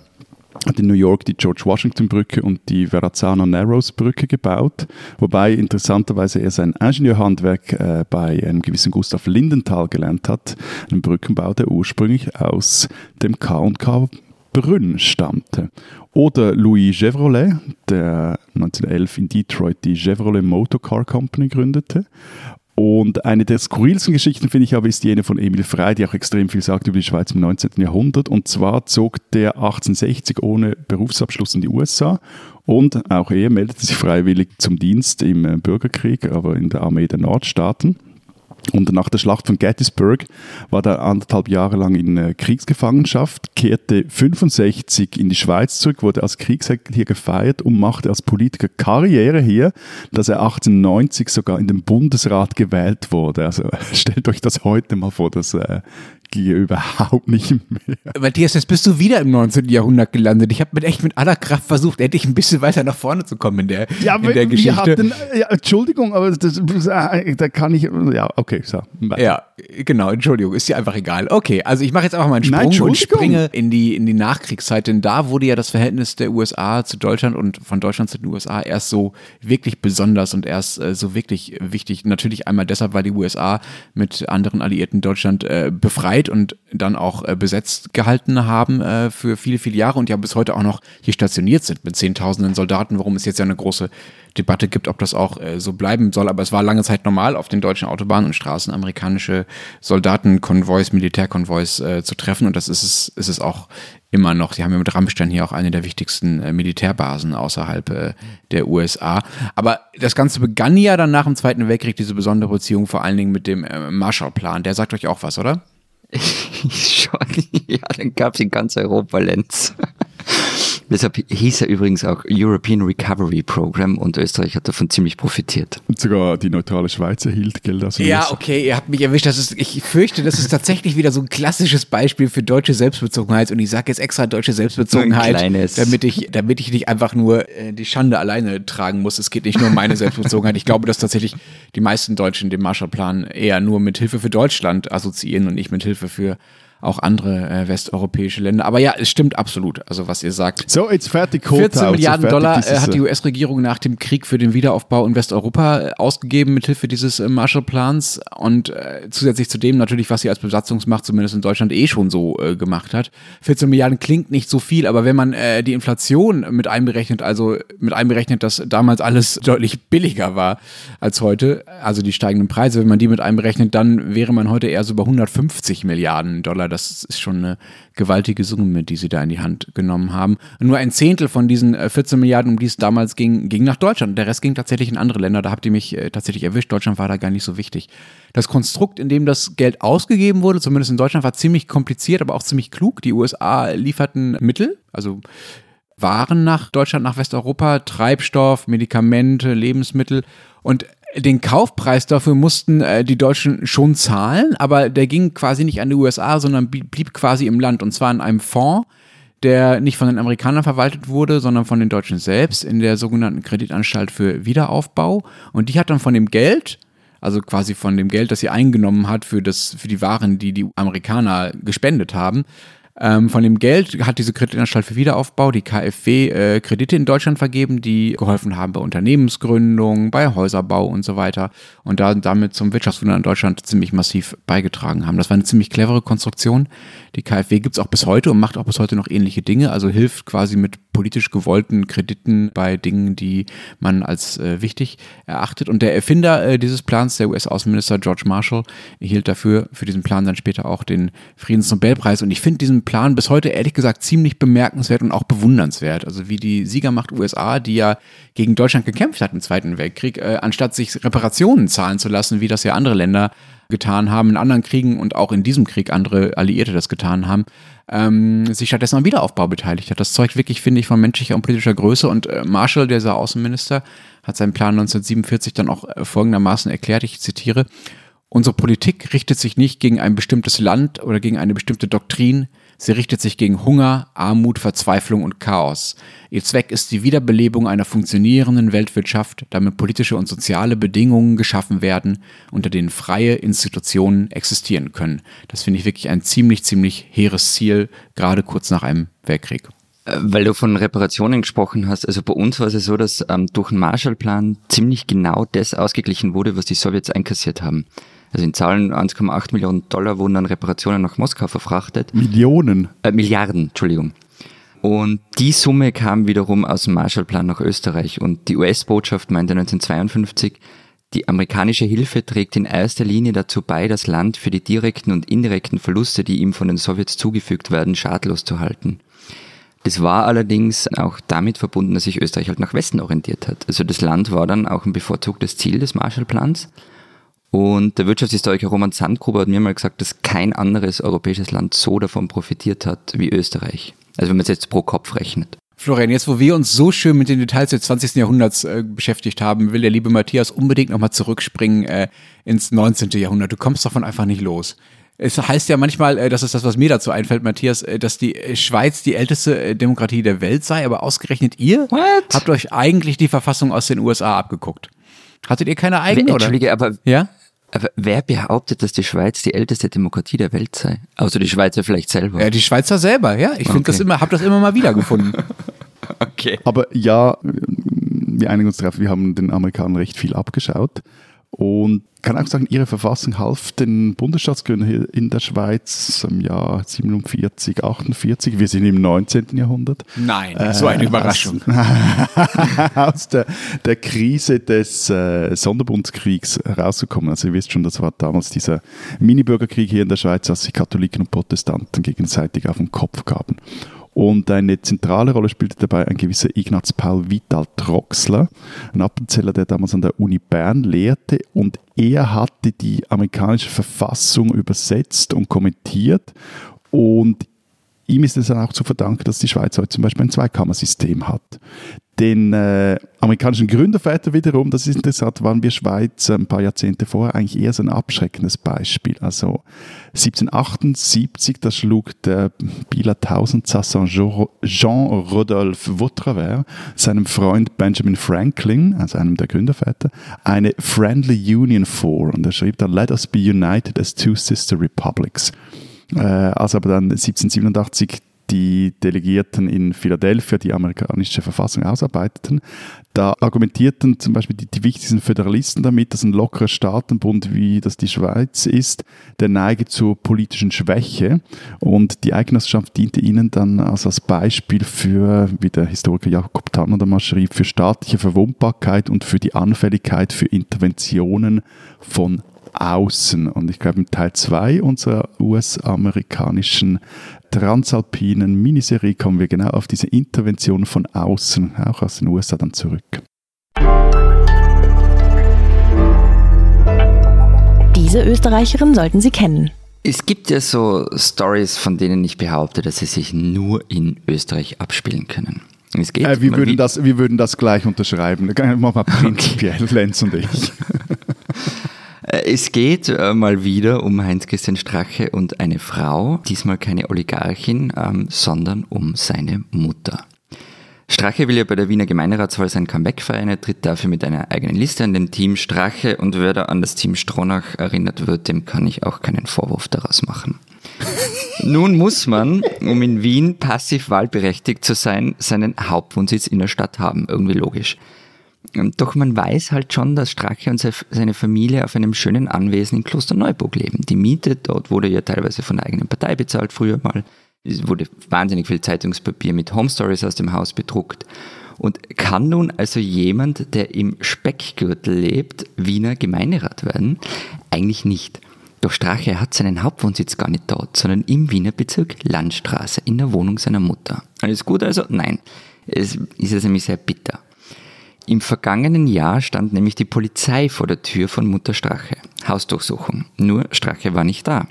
in New York die George Washington Brücke und die Verrazzano Narrows Brücke gebaut, wobei interessanterweise er sein Ingenieurhandwerk äh, bei einem gewissen Gustav Lindenthal gelernt hat, einem Brückenbau, der ursprünglich aus dem K&K Brünn stammte. Oder Louis Chevrolet, der 1911 in Detroit die Chevrolet Motor Car Company gründete. Und eine der skurrilsten Geschichten, finde ich aber, ist jene von Emil Frey, die auch extrem viel sagt über die Schweiz im 19. Jahrhundert. Und zwar zog der 1860 ohne Berufsabschluss in die USA und auch er meldete sich freiwillig zum Dienst im Bürgerkrieg, aber in der Armee der Nordstaaten. Und nach der Schlacht von Gettysburg war er anderthalb Jahre lang in äh, Kriegsgefangenschaft, kehrte 65 in die Schweiz zurück, wurde als Kriegsheld hier gefeiert und machte als Politiker Karriere hier, dass er 1890 sogar in den Bundesrat gewählt wurde. Also *laughs* stellt euch das heute mal vor, das äh, gehe überhaupt nicht mehr. Matthias, jetzt bist du wieder im 19. Jahrhundert gelandet. Ich habe mit echt mit aller Kraft versucht, endlich ein bisschen weiter nach vorne zu kommen in der, ja, in der Geschichte. Hatten, ja, Entschuldigung, aber das, da kann ich, ja, okay, so. Ja, genau, Entschuldigung, ist dir einfach egal. Okay, also ich mache jetzt einfach mal einen Sprung Nein, und springe in die, in die Nachkriegszeit, denn da wurde ja das Verhältnis der USA zu Deutschland und von Deutschland zu den USA erst so wirklich besonders und erst äh, so wirklich wichtig. Natürlich einmal deshalb, weil die USA mit anderen Alliierten Deutschland äh, befreit Zeit und dann auch äh, besetzt gehalten haben äh, für viele, viele Jahre und ja bis heute auch noch hier stationiert sind mit Zehntausenden Soldaten, warum es jetzt ja eine große Debatte gibt, ob das auch äh, so bleiben soll. Aber es war lange Zeit normal, auf den deutschen Autobahnen und Straßen amerikanische Soldatenkonvois, Militärkonvois äh, zu treffen und das ist es, ist es auch immer noch. Sie haben ja mit Rammstein hier auch eine der wichtigsten äh, Militärbasen außerhalb äh, der USA. Aber das Ganze begann ja dann nach dem Zweiten Weltkrieg, diese besondere Beziehung vor allen Dingen mit dem äh, Marshallplan. Der sagt euch auch was, oder? *laughs* Schon, ja, dann gab es in ganz Europa Lenz. Deshalb hieß er übrigens auch European Recovery Program und Österreich hat davon ziemlich profitiert. Und sogar die neutrale Schweiz erhielt Geld aus Ja, okay, ihr habt mich erwischt. Das ist, ich fürchte, das ist tatsächlich wieder so ein klassisches Beispiel für deutsche Selbstbezogenheit und ich sage jetzt extra deutsche Selbstbezogenheit, damit ich, damit ich nicht einfach nur äh, die Schande alleine tragen muss. Es geht nicht nur um meine Selbstbezogenheit. Ich glaube, dass tatsächlich die meisten Deutschen den Marshallplan eher nur mit Hilfe für Deutschland assoziieren und nicht mit Hilfe für auch andere äh, westeuropäische Länder. Aber ja, es stimmt absolut, also was ihr sagt. So, jetzt fertig. 14 Milliarden Dollar äh, hat die US-Regierung nach dem Krieg für den Wiederaufbau in Westeuropa äh, ausgegeben mithilfe dieses äh, Marshallplans und äh, zusätzlich zu dem natürlich, was sie als Besatzungsmacht zumindest in Deutschland eh schon so äh, gemacht hat. 14 Milliarden klingt nicht so viel, aber wenn man äh, die Inflation mit einberechnet, also mit einberechnet, dass damals alles *laughs* deutlich billiger war als heute, also die steigenden Preise, wenn man die mit einberechnet, dann wäre man heute eher so bei 150 Milliarden Dollar das ist schon eine gewaltige Summe, die sie da in die Hand genommen haben. Nur ein Zehntel von diesen 14 äh, Milliarden, um die es damals ging, ging nach Deutschland. Der Rest ging tatsächlich in andere Länder. Da habt ihr mich äh, tatsächlich erwischt. Deutschland war da gar nicht so wichtig. Das Konstrukt, in dem das Geld ausgegeben wurde, zumindest in Deutschland, war ziemlich kompliziert, aber auch ziemlich klug. Die USA lieferten Mittel, also waren nach Deutschland, nach Westeuropa, Treibstoff, Medikamente, Lebensmittel. Und den Kaufpreis dafür mussten äh, die Deutschen schon zahlen, aber der ging quasi nicht an die USA, sondern blieb quasi im Land und zwar in einem Fonds, der nicht von den Amerikanern verwaltet wurde, sondern von den Deutschen selbst in der sogenannten Kreditanstalt für Wiederaufbau. Und die hat dann von dem Geld, also quasi von dem Geld, das sie eingenommen hat für, das, für die Waren, die die Amerikaner gespendet haben, ähm, von dem Geld hat diese Kreditanstalt für Wiederaufbau, die KfW, äh, Kredite in Deutschland vergeben, die geholfen haben bei Unternehmensgründung, bei Häuserbau und so weiter und da damit zum Wirtschaftswunder in Deutschland ziemlich massiv beigetragen haben. Das war eine ziemlich clevere Konstruktion. Die KfW gibt es auch bis heute und macht auch bis heute noch ähnliche Dinge, also hilft quasi mit politisch gewollten Krediten bei Dingen, die man als äh, wichtig erachtet. Und der Erfinder äh, dieses Plans, der US-Außenminister George Marshall, erhielt dafür für diesen Plan dann später auch den Friedensnobelpreis. Und ich finde diesen Plan bis heute ehrlich gesagt ziemlich bemerkenswert und auch bewundernswert. Also wie die Siegermacht USA, die ja gegen Deutschland gekämpft hat im Zweiten Weltkrieg, äh, anstatt sich Reparationen zahlen zu lassen, wie das ja andere Länder getan haben, in anderen Kriegen und auch in diesem Krieg andere Alliierte das getan haben, ähm, sich stattdessen am Wiederaufbau beteiligt hat. Das zeugt wirklich, finde ich, von menschlicher und politischer Größe. Und äh, Marshall, dieser Außenminister, hat seinen Plan 1947 dann auch äh, folgendermaßen erklärt, ich zitiere, Unsere Politik richtet sich nicht gegen ein bestimmtes Land oder gegen eine bestimmte Doktrin, Sie richtet sich gegen Hunger, Armut, Verzweiflung und Chaos. Ihr Zweck ist die Wiederbelebung einer funktionierenden Weltwirtschaft, damit politische und soziale Bedingungen geschaffen werden, unter denen freie Institutionen existieren können. Das finde ich wirklich ein ziemlich, ziemlich hehres Ziel, gerade kurz nach einem Weltkrieg. Äh, weil du von Reparationen gesprochen hast, also bei uns war es so, dass ähm, durch den Marshallplan ziemlich genau das ausgeglichen wurde, was die Sowjets einkassiert haben. Also in Zahlen 1,8 Millionen Dollar wurden dann Reparationen nach Moskau verfrachtet. Millionen? Äh, Milliarden, Entschuldigung. Und die Summe kam wiederum aus dem Marshallplan nach Österreich. Und die US-Botschaft meinte 1952, die amerikanische Hilfe trägt in erster Linie dazu bei, das Land für die direkten und indirekten Verluste, die ihm von den Sowjets zugefügt werden, schadlos zu halten. Das war allerdings auch damit verbunden, dass sich Österreich halt nach Westen orientiert hat. Also das Land war dann auch ein bevorzugtes Ziel des Marshallplans. Und der Wirtschaftshistoriker Roman Sandgruber hat mir mal gesagt, dass kein anderes europäisches Land so davon profitiert hat wie Österreich. Also wenn man es jetzt pro Kopf rechnet. Florian, jetzt wo wir uns so schön mit den Details des 20. Jahrhunderts äh, beschäftigt haben, will der liebe Matthias unbedingt nochmal zurückspringen äh, ins 19. Jahrhundert. Du kommst davon einfach nicht los. Es heißt ja manchmal, äh, das ist das, was mir dazu einfällt, Matthias, äh, dass die äh, Schweiz die älteste Demokratie der Welt sei, aber ausgerechnet ihr What? habt euch eigentlich die Verfassung aus den USA abgeguckt. Hattet ihr keine eigene, oder? Entschuldige, aber ja? Aber wer behauptet, dass die Schweiz die älteste Demokratie der Welt sei? Außer die Schweizer vielleicht selber. Ja, die Schweizer selber, ja. Ich finde Okay. das immer, habe das immer mal wieder gefunden. *laughs* Okay. Aber ja, wir einigen uns darauf, wir haben den Amerikanern recht viel abgeschaut. Und kann auch sagen, ihre Verfassung half den Bundesstaatsgründern in der Schweiz im Jahr 47, 48. Wir sind im 19. Jahrhundert. Nein, so eine Äh, Überraschung. *laughs* aus der, der Krise des äh, Sonderbundskriegs herauszukommen. Also ihr wisst schon, das war damals dieser Mini-Bürgerkrieg hier in der Schweiz, als sich Katholiken und Protestanten gegenseitig auf den Kopf gaben. Und eine zentrale Rolle spielte dabei ein gewisser Ignaz Paul Vital Troxler, ein Appenzeller, der damals an der Uni Bern lehrte. Und er hatte die amerikanische Verfassung übersetzt und kommentiert. Und ihm ist es dann auch zu verdanken, dass die Schweiz heute zum Beispiel ein Zweikammersystem hat den äh, amerikanischen Gründerväter wiederum, das ist interessant, waren wir Schweizer ein paar Jahrzehnte vorher eigentlich eher so ein abschreckendes Beispiel. Also 1778, da schlug der Bieler Tausendsasser Jean-Rodolphe Vautravers seinem Freund Benjamin Franklin, also einem der Gründerväter, eine Friendly Union vor und er schrieb da, Let us be united as two sister republics. Äh, als aber dann 1787 die Delegierten in Philadelphia die amerikanische Verfassung ausarbeiteten. Da argumentierten zum Beispiel die, die wichtigsten Föderalisten damit, dass ein lockerer Staatenbund, wie das die Schweiz ist, der neige zur politischen Schwäche. Und die Eignerschaft diente ihnen dann also als Beispiel für, wie der Historiker Jakob Tanner damals schrieb, für staatliche Verwundbarkeit und für die Anfälligkeit für Interventionen von außen. Und ich glaube, im Teil 2 unserer US-amerikanischen transalpinen Miniserie kommen wir genau auf diese Intervention von außen, auch aus den USA, dann zurück. Diese Österreicherin sollten Sie kennen. Es gibt ja so Stories, von denen ich behaupte, dass sie sich nur in Österreich abspielen können. Es geht äh, wir, würden das, wir würden das gleich unterschreiben. *laughs* Machen wir prinzipiell, Lenz und ich. *laughs* Äh, es geht äh, mal wieder um Heinz-Christian Strache und eine Frau, diesmal keine Oligarchin, ähm, sondern um seine Mutter. Strache will ja bei der Wiener Gemeinderatswahl sein Comeback feiern. Er tritt dafür mit einer eigenen Liste an dem Team Strache und wer da an das Team Stronach erinnert wird, dem kann ich auch keinen Vorwurf daraus machen. *laughs* Nun muss man, um in Wien passiv wahlberechtigt zu sein, seinen Hauptwohnsitz in der Stadt haben. Irgendwie logisch. Ähm, doch man weiß halt schon, dass Strache und seine Familie auf einem schönen Anwesen in Klosterneuburg leben. Die Miete dort wurde ja teilweise von der eigenen Partei bezahlt früher mal. Es wurde wahnsinnig viel Zeitungspapier mit Home Stories aus dem Haus bedruckt. Und kann nun also jemand, der im Speckgürtel lebt, Wiener Gemeinderat werden? Eigentlich nicht. Doch Strache hat seinen Hauptwohnsitz gar nicht dort, sondern im Wiener Bezirk Landstraße in der Wohnung seiner Mutter. Alles gut also? Nein. Es ist also nämlich sehr bitter. Im vergangenen Jahr stand nämlich die Polizei vor der Tür von Mutter Strache. Hausdurchsuchung. Nur Strache war nicht da.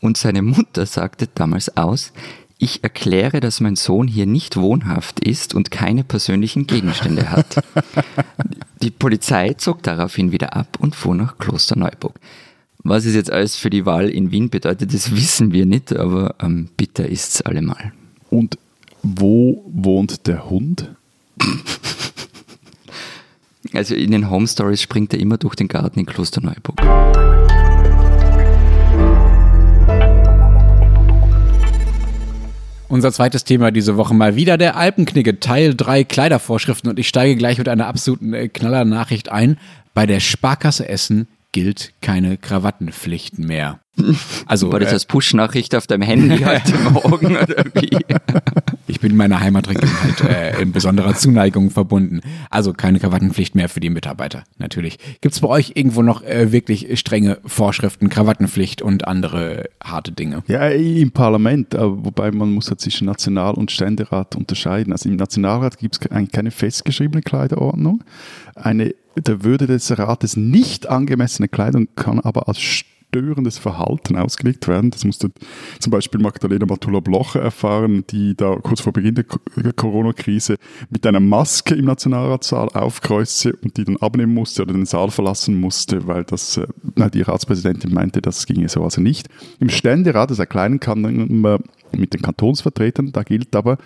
Und seine Mutter sagte damals aus, ich erkläre, dass mein Sohn hier nicht wohnhaft ist und keine persönlichen Gegenstände hat. Die Polizei zog daraufhin wieder ab und fuhr nach Klosterneuburg. Was es jetzt alles für die Wahl in Wien bedeutet, das wissen wir nicht, aber ähm, bitter ist's allemal. Und wo wohnt der Hund? Also in den Home Stories springt er immer durch den Garten in Klosterneuburg. Unser zweites Thema diese Woche mal wieder der Alpenknigge, Teil 3 Kleidervorschriften und ich steige gleich mit einer absoluten äh, Knaller-Nachricht ein. Bei der Sparkasse Essen gilt keine Krawattenpflicht mehr. Also, War das äh, als Push-Nachricht auf deinem Handy *laughs* heute Morgen oder wie? Ich bin meiner Heimatregion halt äh, in besonderer Zuneigung verbunden. Also keine Krawattenpflicht mehr für die Mitarbeiter, natürlich. Gibt es bei euch irgendwo noch äh, wirklich strenge Vorschriften, Krawattenpflicht und andere harte Dinge? Ja, im Parlament, wobei man muss ja zwischen National- und Ständerat unterscheiden. Also im Nationalrat gibt es eigentlich keine festgeschriebene Kleiderordnung. Eine der Würde des Rates nicht angemessene Kleidung kann aber als störendes Verhalten ausgelegt werden. Das musste zum Beispiel Magdalena Matula-Blocher erfahren, die da kurz vor Beginn der Corona-Krise mit einer Maske im Nationalratssaal aufkreuze und die dann abnehmen musste oder den Saal verlassen musste, weil das, äh, die Ratspräsidentin meinte, das ginge so also nicht. Im Ständerat, das erklären kann man mit den Kantonsvertretern, da gilt aber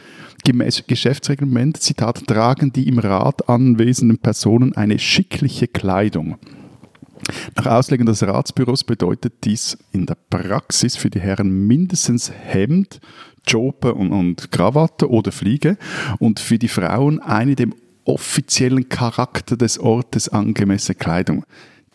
gemäß Geschäftsreglement, Zitat, tragen die im Rat anwesenden Personen eine schickliche Kleidung. Nach Auslegung des Ratsbüros bedeutet dies in der Praxis für die Herren mindestens Hemd, Jope und, und Krawatte oder Fliege und für die Frauen eine dem offiziellen Charakter des Ortes angemessene Kleidung.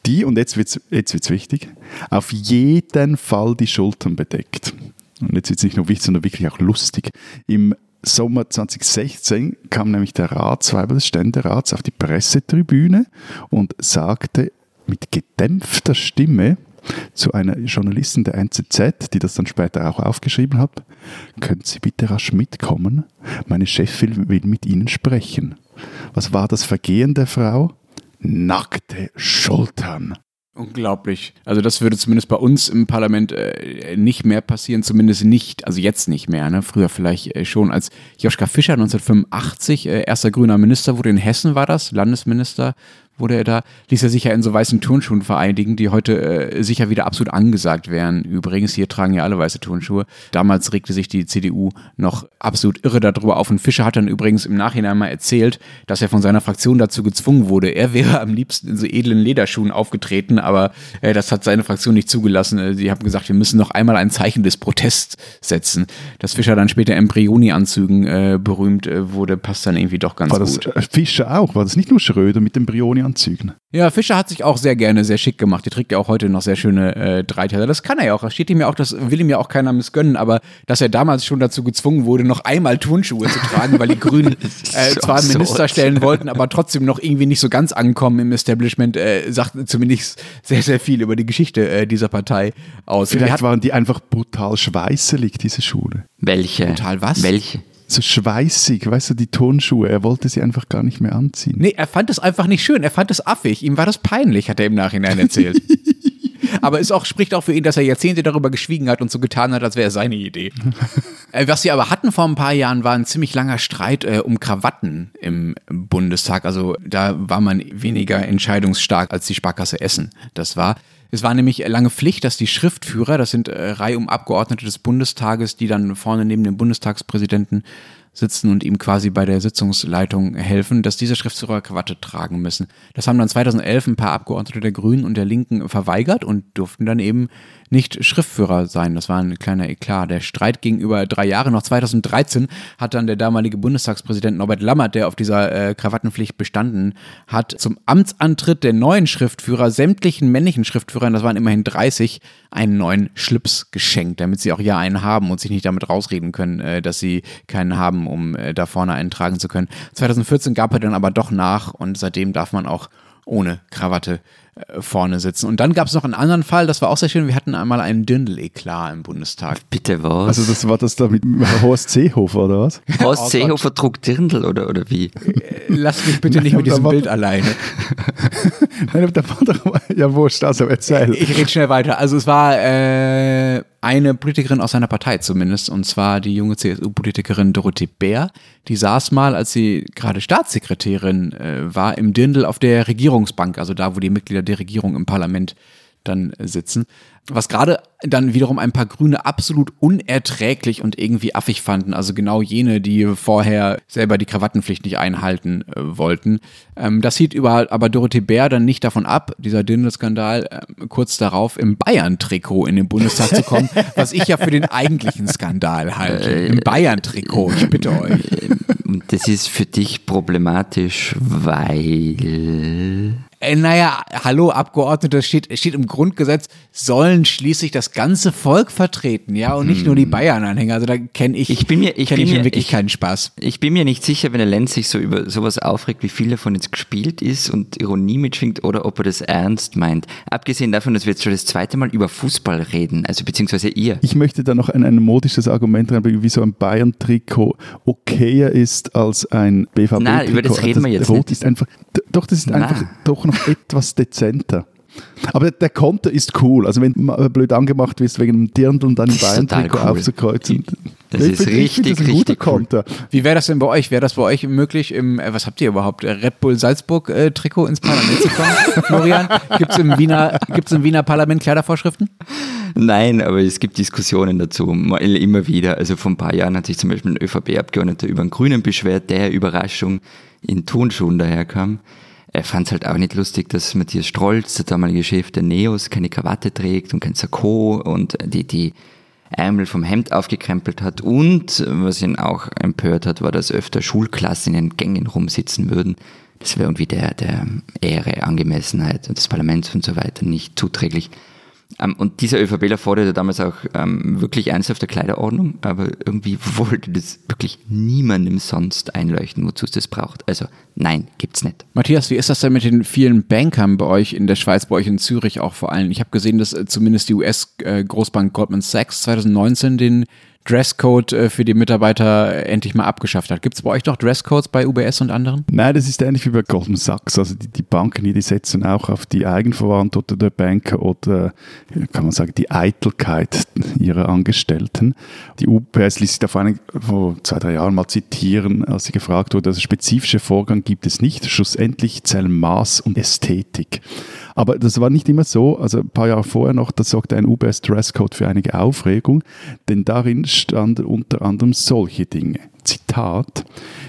Die, und jetzt wird es jetzt wird's wichtig, auf jeden Fall die Schultern bedeckt. Und jetzt wird es nicht nur wichtig, sondern wirklich auch lustig. Im Sommer 2016 kam nämlich der Ratsweiber des Ständerats auf die Pressetribüne und sagte, mit gedämpfter Stimme, zu einer Journalistin der NZZ, die das dann später auch aufgeschrieben hat, können Sie bitte rasch mitkommen? Meine Chefin will mit Ihnen sprechen. Was war das Vergehen der Frau? Nackte Schultern. Unglaublich. Also das würde zumindest bei uns im Parlament äh, nicht mehr passieren, zumindest nicht, also jetzt nicht mehr. Ne? Früher vielleicht äh, schon, als Joschka Fischer 1985 äh, erster grüner Minister wurde in Hessen, war das, Landesminister, wurde er da, ließ er sich ja in so weißen Turnschuhen vereinigen, die heute äh, sicher wieder absolut angesagt wären. Übrigens, hier tragen ja alle weiße Turnschuhe. Damals regte sich die CDU noch absolut irre darüber auf. Und Fischer hat dann übrigens im Nachhinein mal erzählt, dass er von seiner Fraktion dazu gezwungen wurde. Er wäre am liebsten in so edlen Lederschuhen aufgetreten, aber äh, das hat seine Fraktion nicht zugelassen. Äh, sie haben gesagt, wir müssen noch einmal ein Zeichen des Protests setzen. Dass Fischer dann später in Brioni-Anzügen äh, berühmt äh, wurde, passt dann irgendwie doch ganz war das, gut. äh, Fischer auch? War das nicht nur Schröder mit dem Brioni-Anzügen? Ja, Fischer hat sich auch sehr gerne sehr schick gemacht. Die trägt ja auch heute noch sehr schöne äh, Dreiteiler. Das kann er ja auch. Das steht ihm ja auch, das will ihm ja auch keiner missgönnen. Aber dass er damals schon dazu gezwungen wurde, noch einmal Turnschuhe zu tragen, weil die *laughs* Grünen äh, zwar einen Minister stellen wollten, aber trotzdem noch irgendwie nicht so ganz ankommen im Establishment, äh, sagt zumindest sehr, sehr viel über die Geschichte äh, dieser Partei aus. Vielleicht waren die einfach brutal schweißelig, diese Schuhe. Welche? Total was? Welche? So schweißig, weißt du, die Turnschuhe. Er wollte sie einfach gar nicht mehr anziehen. Nee, er fand es einfach nicht schön. Er fand es affig. Ihm war das peinlich, hat er im Nachhinein erzählt. *laughs* aber es auch, spricht auch für ihn, dass er Jahrzehnte darüber geschwiegen hat und so getan hat, als wäre es seine Idee. *laughs* äh, was sie aber hatten vor ein paar Jahren, war ein ziemlich langer Streit äh, um Krawatten im Bundestag. Also da war man weniger entscheidungsstark als die Sparkasse Essen. Das war. Es war nämlich lange Pflicht, dass die Schriftführer, das sind äh, reihum Abgeordnete des Bundestages, die dann vorne neben dem Bundestagspräsidenten sitzen und ihm quasi bei der Sitzungsleitung helfen, dass diese Schriftführer Krawatte tragen müssen. Das haben dann 2011 ein paar Abgeordnete der Grünen und der Linken verweigert und durften dann eben nicht Schriftführer sein. Das war ein kleiner Eklat. Der Streit ging über drei Jahre. Noch 2013 hat dann der damalige Bundestagspräsident Norbert Lammert, der auf dieser äh, Krawattenpflicht bestanden hat, zum Amtsantritt der neuen Schriftführer sämtlichen männlichen Schriftführern, das waren immerhin 30, einen neuen Schlips geschenkt, damit sie auch ja einen haben und sich nicht damit rausreden können, äh, dass sie keinen haben, um äh, da vorne einen tragen zu können. 2014 gab er dann aber doch nach und seitdem darf man auch ohne Krawatte äh, vorne sitzen. Und dann gab es noch einen anderen Fall, das war auch sehr schön. Wir hatten einmal einen Dirndl-Eklat im Bundestag. Bitte was? Also das war das da mit *laughs* Horst Seehofer, oder was? *laughs* Horst Oh Seehofer trug Dirndl oder, oder wie? Lass mich bitte nicht mit diesem war- Bild alleine. *laughs* Nein, da war doch, ja wurscht, also erzähl. Ich rede schnell weiter. Also es war äh, eine Politikerin aus seiner Partei zumindest, und zwar die junge CSU-Politikerin Dorothee Bär. Die saß mal, als sie gerade Staatssekretärin äh, war, im Dirndl auf der Regierungsbank, also da, wo die Mitglieder der Regierung im Parlament dann äh, sitzen. Was gerade dann wiederum ein paar Grüne absolut unerträglich und irgendwie affig fanden. Also genau jene, die vorher selber die Krawattenpflicht nicht einhalten äh, wollten. Ähm, das hielt über, aber Dorothee Bär dann nicht davon ab, dieser Dirndl-Skandal, äh, kurz darauf im Bayern-Trikot in den Bundestag zu kommen, *laughs* was ich ja für den eigentlichen Skandal halte. Im Bayern-Trikot, ich bitte euch. Und das ist für dich problematisch, weil. Äh, naja, hallo Abgeordnete, steht, steht im Grundgesetz, sollen schließlich das ganze Volk vertreten, ja, und nicht nur die Bayern-Anhänger. Also da kenne ich, Hm. Ich bin mir- ich kenn bin ich mir- wirklich ich- keinen Spaß. Ich bin mir nicht sicher, wenn der Lenz sich so über sowas aufregt, wie viel davon jetzt gespielt ist und Ironie mitschwingt oder ob er das ernst meint. Abgesehen davon, dass wir jetzt schon das zweite Mal über Fußball reden, also beziehungsweise ihr. Ich möchte da noch ein, ein modisches Argument reinbringen, wie so ein Bayern-Trikot okayer ist als ein BVB-Trikot. Nein, über das reden wir jetzt Rot nicht. ist einfach, doch, das ist Nein. einfach doch noch etwas dezenter. Aber der Konter ist cool. Also wenn du blöd angemacht wirst wegen einem Dirndl und total Bayern-Trikot cool. aufzukreuzen. Das Ich ist find- ich find richtig, das ein guter richtig cool. Konter. Wie wäre das denn bei euch? Wäre das bei euch möglich, im, äh, was habt ihr überhaupt, äh, Red Bull Salzburg-Trikot ins Parlament zu kommen, *laughs* Florian? Gibt es im, Wiener- gibt's im Wiener Parlament Kleidervorschriften? Nein, aber es gibt Diskussionen dazu, immer wieder. Also vor ein paar Jahren hat sich zum Beispiel ein ÖVP-Abgeordneter über einen Grünen beschwert, der Überraschung in Turnschuhen daherkam. Er fand es halt auch nicht lustig, dass Matthias Strolz, der damalige Chef der Neos, keine Krawatte trägt und kein Sakko und die, die Ärmel vom Hemd aufgekrempelt hat. Und was ihn auch empört hat, war, dass öfter Schulklassen in den Gängen rumsitzen würden. Das wäre irgendwie der, der Ehre, Angemessenheit des Parlaments und so weiter nicht zuträglich. Ähm, und dieser ÖVPler forderte damals auch ähm, wirklich der Kleiderordnung, aber irgendwie *laughs* wollte das wirklich niemandem sonst einleuchten, wozu es das braucht. Also nein, gibt's nicht. Matthias, wie ist das denn mit den vielen Bankern bei euch in der Schweiz, bei euch in Zürich auch vor allem? Ich habe gesehen, dass äh, zumindest die US-Großbank Goldman Sachs 2019 den Dresscode äh, für die Mitarbeiter endlich mal abgeschafft hat. Gibt es bei euch noch Dresscodes bei UBS und anderen? Nein, das ist ähnlich wie bei Goldman Sachs. Also die, die Banken hier, die setzen auch auf die Eigenverwandte oder der Banker oder, kann man sagen, die Eitelkeit ihrer Angestellten. Die UBS ließ sich da vor, ein, vor zwei, drei Jahren mal zitieren, als sie gefragt wurde, also spezifische Vorgang gibt es nicht. Schlussendlich zählen Maß und Ästhetik. Aber das war nicht immer so. Also ein paar Jahre vorher noch, da sorgte ein UBS-Dresscode für einige Aufregung, denn darin standen unter anderem solche Dinge. Zitat,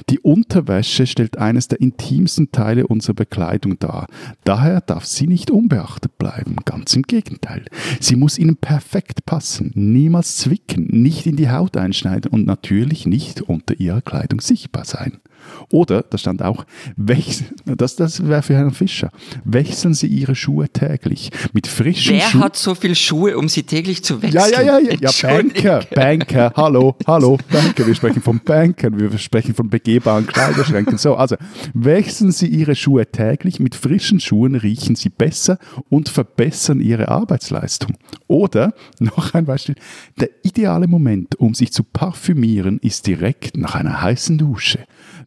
die Unterwäsche stellt eines der intimsten Teile unserer Bekleidung dar. Daher darf sie nicht unbeachtet bleiben. Ganz im Gegenteil. Sie muss ihnen perfekt passen, niemals zwicken, nicht in die Haut einschneiden und natürlich nicht unter ihrer Kleidung sichtbar sein. Oder, da stand auch, das, das wäre für Herrn Fischer, wechseln Sie Ihre Schuhe täglich mit frischen Wer Schuhen. hat so viel Schuhe, um sie täglich zu wechseln? Ja, ja, ja, ja, ja. Banker, Banker, hallo, hallo, Banker, wir sprechen von Bankern, wir sprechen von begehbaren Kleiderschränken. So, also, wechseln Sie Ihre Schuhe täglich, mit frischen Schuhen riechen Sie besser und verbessern Ihre Arbeitsleistung. Oder, noch ein Beispiel, der ideale Moment, um sich zu parfümieren, ist direkt nach einer heißen Dusche.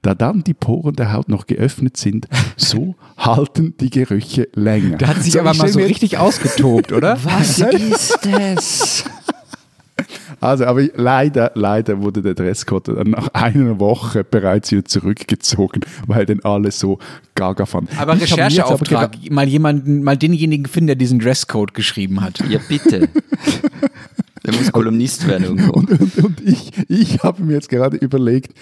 Da dann die Poren der Haut noch geöffnet sind, so *laughs* halten die Gerüche länger. Da hat sich So, aber mal so richtig ausgetobt, oder? *laughs* Was ist das? Also, aber leider, leider wurde der Dresscode dann nach einer Woche bereits wieder zurückgezogen, weil den alle so gaga fanden. Aber Ich hab mir jetzt aber Rechercheauftrag, mal jemanden, mal denjenigen finden, der diesen Dresscode geschrieben hat. Ja, bitte. *laughs* Der muss Kolumnist werden irgendwo. Und, und, und ich, ich habe mir jetzt gerade überlegt,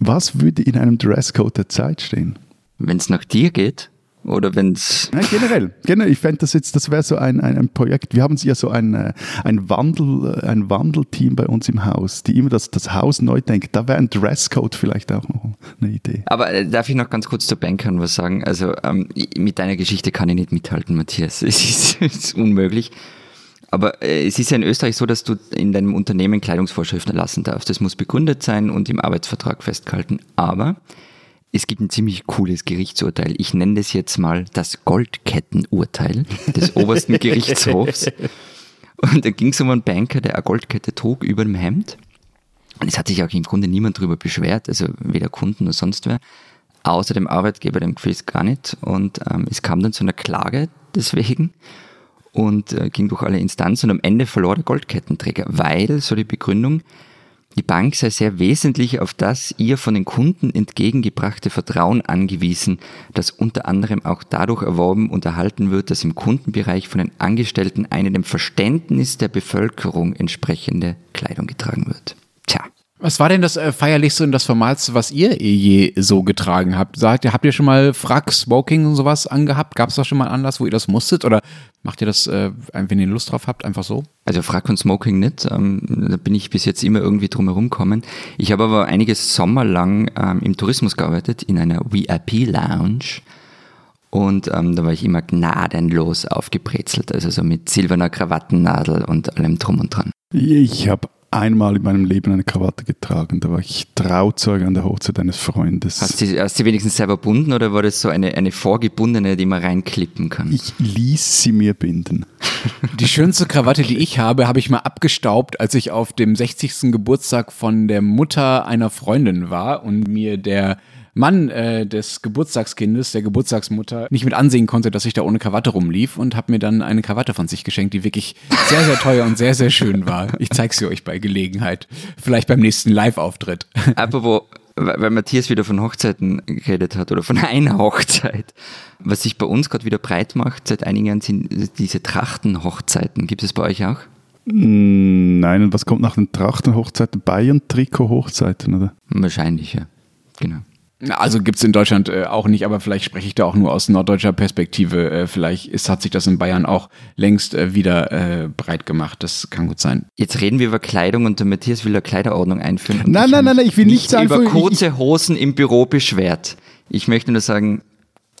was würde in einem Dresscode der Zeit stehen? Wenn es nach dir geht oder wenn es. Nein, generell. generell ich fände das jetzt, das wäre so ein, ein, ein Projekt. Wir haben ja so ein, äh, ein, Wandel, äh, ein Wandelteam bei uns im Haus, die immer das, das Haus neu denkt. Da wäre ein Dresscode vielleicht auch noch eine Idee. Aber äh, darf ich noch ganz kurz zu Bankern was sagen? Also ähm, mit deiner Geschichte kann ich nicht mithalten, Matthias. *laughs* Es ist, es ist unmöglich. Aber äh, es ist ja in Österreich so, dass du in deinem Unternehmen Kleidungsvorschriften erlassen darfst. Das muss begründet sein und im Arbeitsvertrag festgehalten. Aber es gibt ein ziemlich cooles Gerichtsurteil. Ich nenne das jetzt mal das Goldkettenurteil des *laughs* obersten Gerichtshofs. Und da ging es um einen Banker, der eine Goldkette trug über dem Hemd. Und es hat sich auch im Grunde niemand darüber beschwert, also weder Kunden noch sonst wer, außer dem Arbeitgeber, dem Quiz gar nicht. Und ähm, es kam dann zu einer Klage deswegen und äh, ging durch alle Instanzen und am Ende verlor der Goldkettenträger, weil, so die Begründung, die Bank sei sehr wesentlich auf das ihr von den Kunden entgegengebrachte Vertrauen angewiesen, das unter anderem auch dadurch erworben und erhalten wird, dass im Kundenbereich von den Angestellten eine dem Verständnis der Bevölkerung entsprechende Kleidung getragen wird. Tja. Was war denn das äh, feierlichste und das formalste, was ihr eh je so getragen habt? Sagt ihr, habt ihr schon mal Frack, Smoking und sowas angehabt? Gab es da schon mal einen Anlass, wo ihr das musstet? Oder macht ihr das, äh, wenn ihr Lust drauf habt, einfach so? Also Frack und Smoking nicht, ähm, da bin ich bis jetzt immer irgendwie drum herum gekommen. Ich habe aber einige Sommer lang ähm, im Tourismus gearbeitet, in einer VIP-Lounge. Und ähm, da war ich immer gnadenlos aufgebrezelt, also so mit silberner Krawattennadel und allem drum und dran. Ich habe einmal in meinem Leben eine Krawatte getragen. Da war ich Trauzeuge an der Hochzeit eines Freundes. Hast du, hast du wenigstens selber bunden oder war das so eine, eine vorgebundene, die man reinklippen kann? ich ließ sie mir binden. *laughs* Die schönste Krawatte, die ich habe, habe ich mal abgestaubt, als ich auf dem 60. Geburtstag von der Mutter einer Freundin war und mir der Mann äh, des Geburtstagskindes, der Geburtstagsmutter, nicht mit ansehen konnte, dass ich da ohne Krawatte rumlief und habe mir dann eine Krawatte von sich geschenkt, die wirklich sehr, sehr teuer und sehr, sehr schön war. Ich zeige sie euch bei Gelegenheit. Vielleicht beim nächsten Live-Auftritt. *laughs* Apropos, weil weil Matthias wieder von Hochzeiten geredet hat oder von *laughs* einer Hochzeit. Was sich bei uns gerade wieder breit macht seit einigen Jahren sind diese Trachtenhochzeiten. Gibt es bei euch auch? Mm, Nein, und was kommt nach den Trachtenhochzeiten? Bayern-Trikot-Hochzeiten, oder? Wahrscheinlich, ja. Genau. Also gibt's in Deutschland äh, auch nicht, aber vielleicht spreche ich da auch nur aus norddeutscher Perspektive. Äh, vielleicht ist, hat sich das in Bayern auch längst äh, wieder äh, breit gemacht. Das kann gut sein. Jetzt reden wir über Kleidung und der Matthias will eine Kleiderordnung einführen. Nein, nein, nein, mich ich will nichts nicht über einführen. Ich- kurze Hosen im Büro beschwert. Ich möchte nur sagen,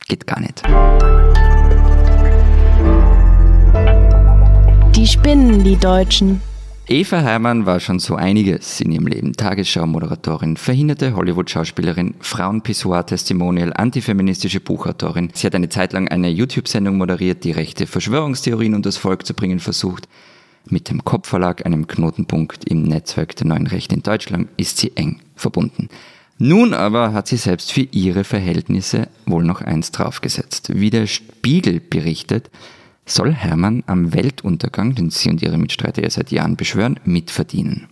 geht gar nicht. Die spinnen, die Deutschen. Eva Herrmann war schon so einiges in ihrem Leben. Tagesschau-Moderatorin, verhinderte Hollywood-Schauspielerin, Frauen-Pissoir-Testimonial, antifeministische Buchautorin. Sie hat eine Zeit lang eine YouTube-Sendung moderiert, die rechte Verschwörungstheorien unter das Volk zu bringen versucht. Mit dem Kopfverlag, einem Knotenpunkt im Netzwerk der neuen Rechte in Deutschland, ist sie eng verbunden. Nun aber hat sie selbst für ihre Verhältnisse wohl noch eins draufgesetzt. Wie der Spiegel berichtet, soll Hermann am Weltuntergang, den sie und ihre Mitstreiter ja seit Jahren beschwören, mitverdienen.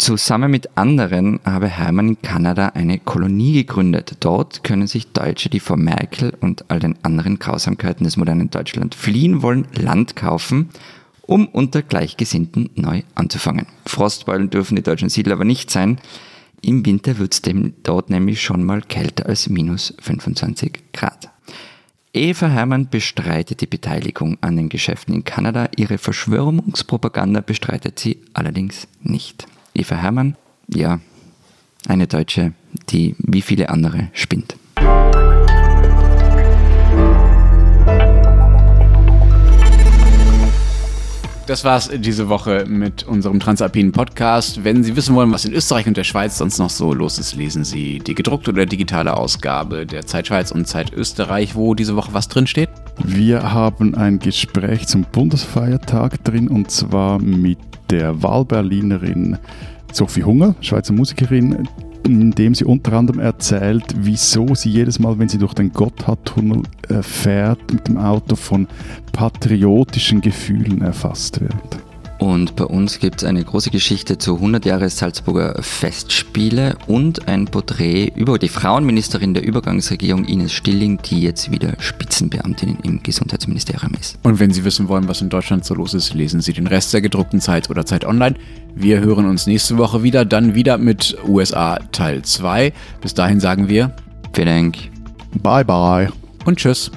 Zusammen mit anderen habe Hermann in Kanada eine Kolonie gegründet. Dort können sich Deutsche, die vor Merkel und all den anderen Grausamkeiten des modernen Deutschland fliehen wollen, Land kaufen, um unter Gleichgesinnten neu anzufangen. Frostbeulen dürfen die deutschen Siedler aber nicht sein. Im Winter wird es dort nämlich schon mal kälter als minus 25 Grad. Eva Hermann bestreitet die Beteiligung an den Geschäften in Kanada. Ihre Verschwörungspropaganda bestreitet sie allerdings nicht. Eva Hermann, ja, eine Deutsche, die wie viele andere spinnt. Das war's diese Woche mit unserem Transalpinen Podcast. Wenn Sie wissen wollen, was in Österreich und der Schweiz sonst noch so los ist, lesen Sie die gedruckte oder digitale Ausgabe der Zeit Schweiz und Zeit Österreich, wo diese Woche was drin steht. Wir haben ein Gespräch zum Bundesfeiertag drin und zwar mit der Wahlberlinerin Sophie Hunger, Schweizer Musikerin, in dem sie unter anderem erzählt, wieso sie jedes Mal, wenn sie durch den Gotthardtunnel äh, fährt, mit dem Auto von patriotischen Gefühlen erfasst wird. Und bei uns gibt es eine große Geschichte zu 100 Jahre Salzburger Festspiele und ein Porträt über die Frauenministerin der Übergangsregierung Ines Stilling, die jetzt wieder Spitzenbeamtin im Gesundheitsministerium ist. Und wenn Sie wissen wollen, was in Deutschland so los ist, lesen Sie den Rest der gedruckten Zeit oder Zeit online. Wir hören uns nächste Woche wieder, dann wieder mit USA Teil 2. Bis dahin sagen wir Vielen Dank. Bye bye. und Tschüss.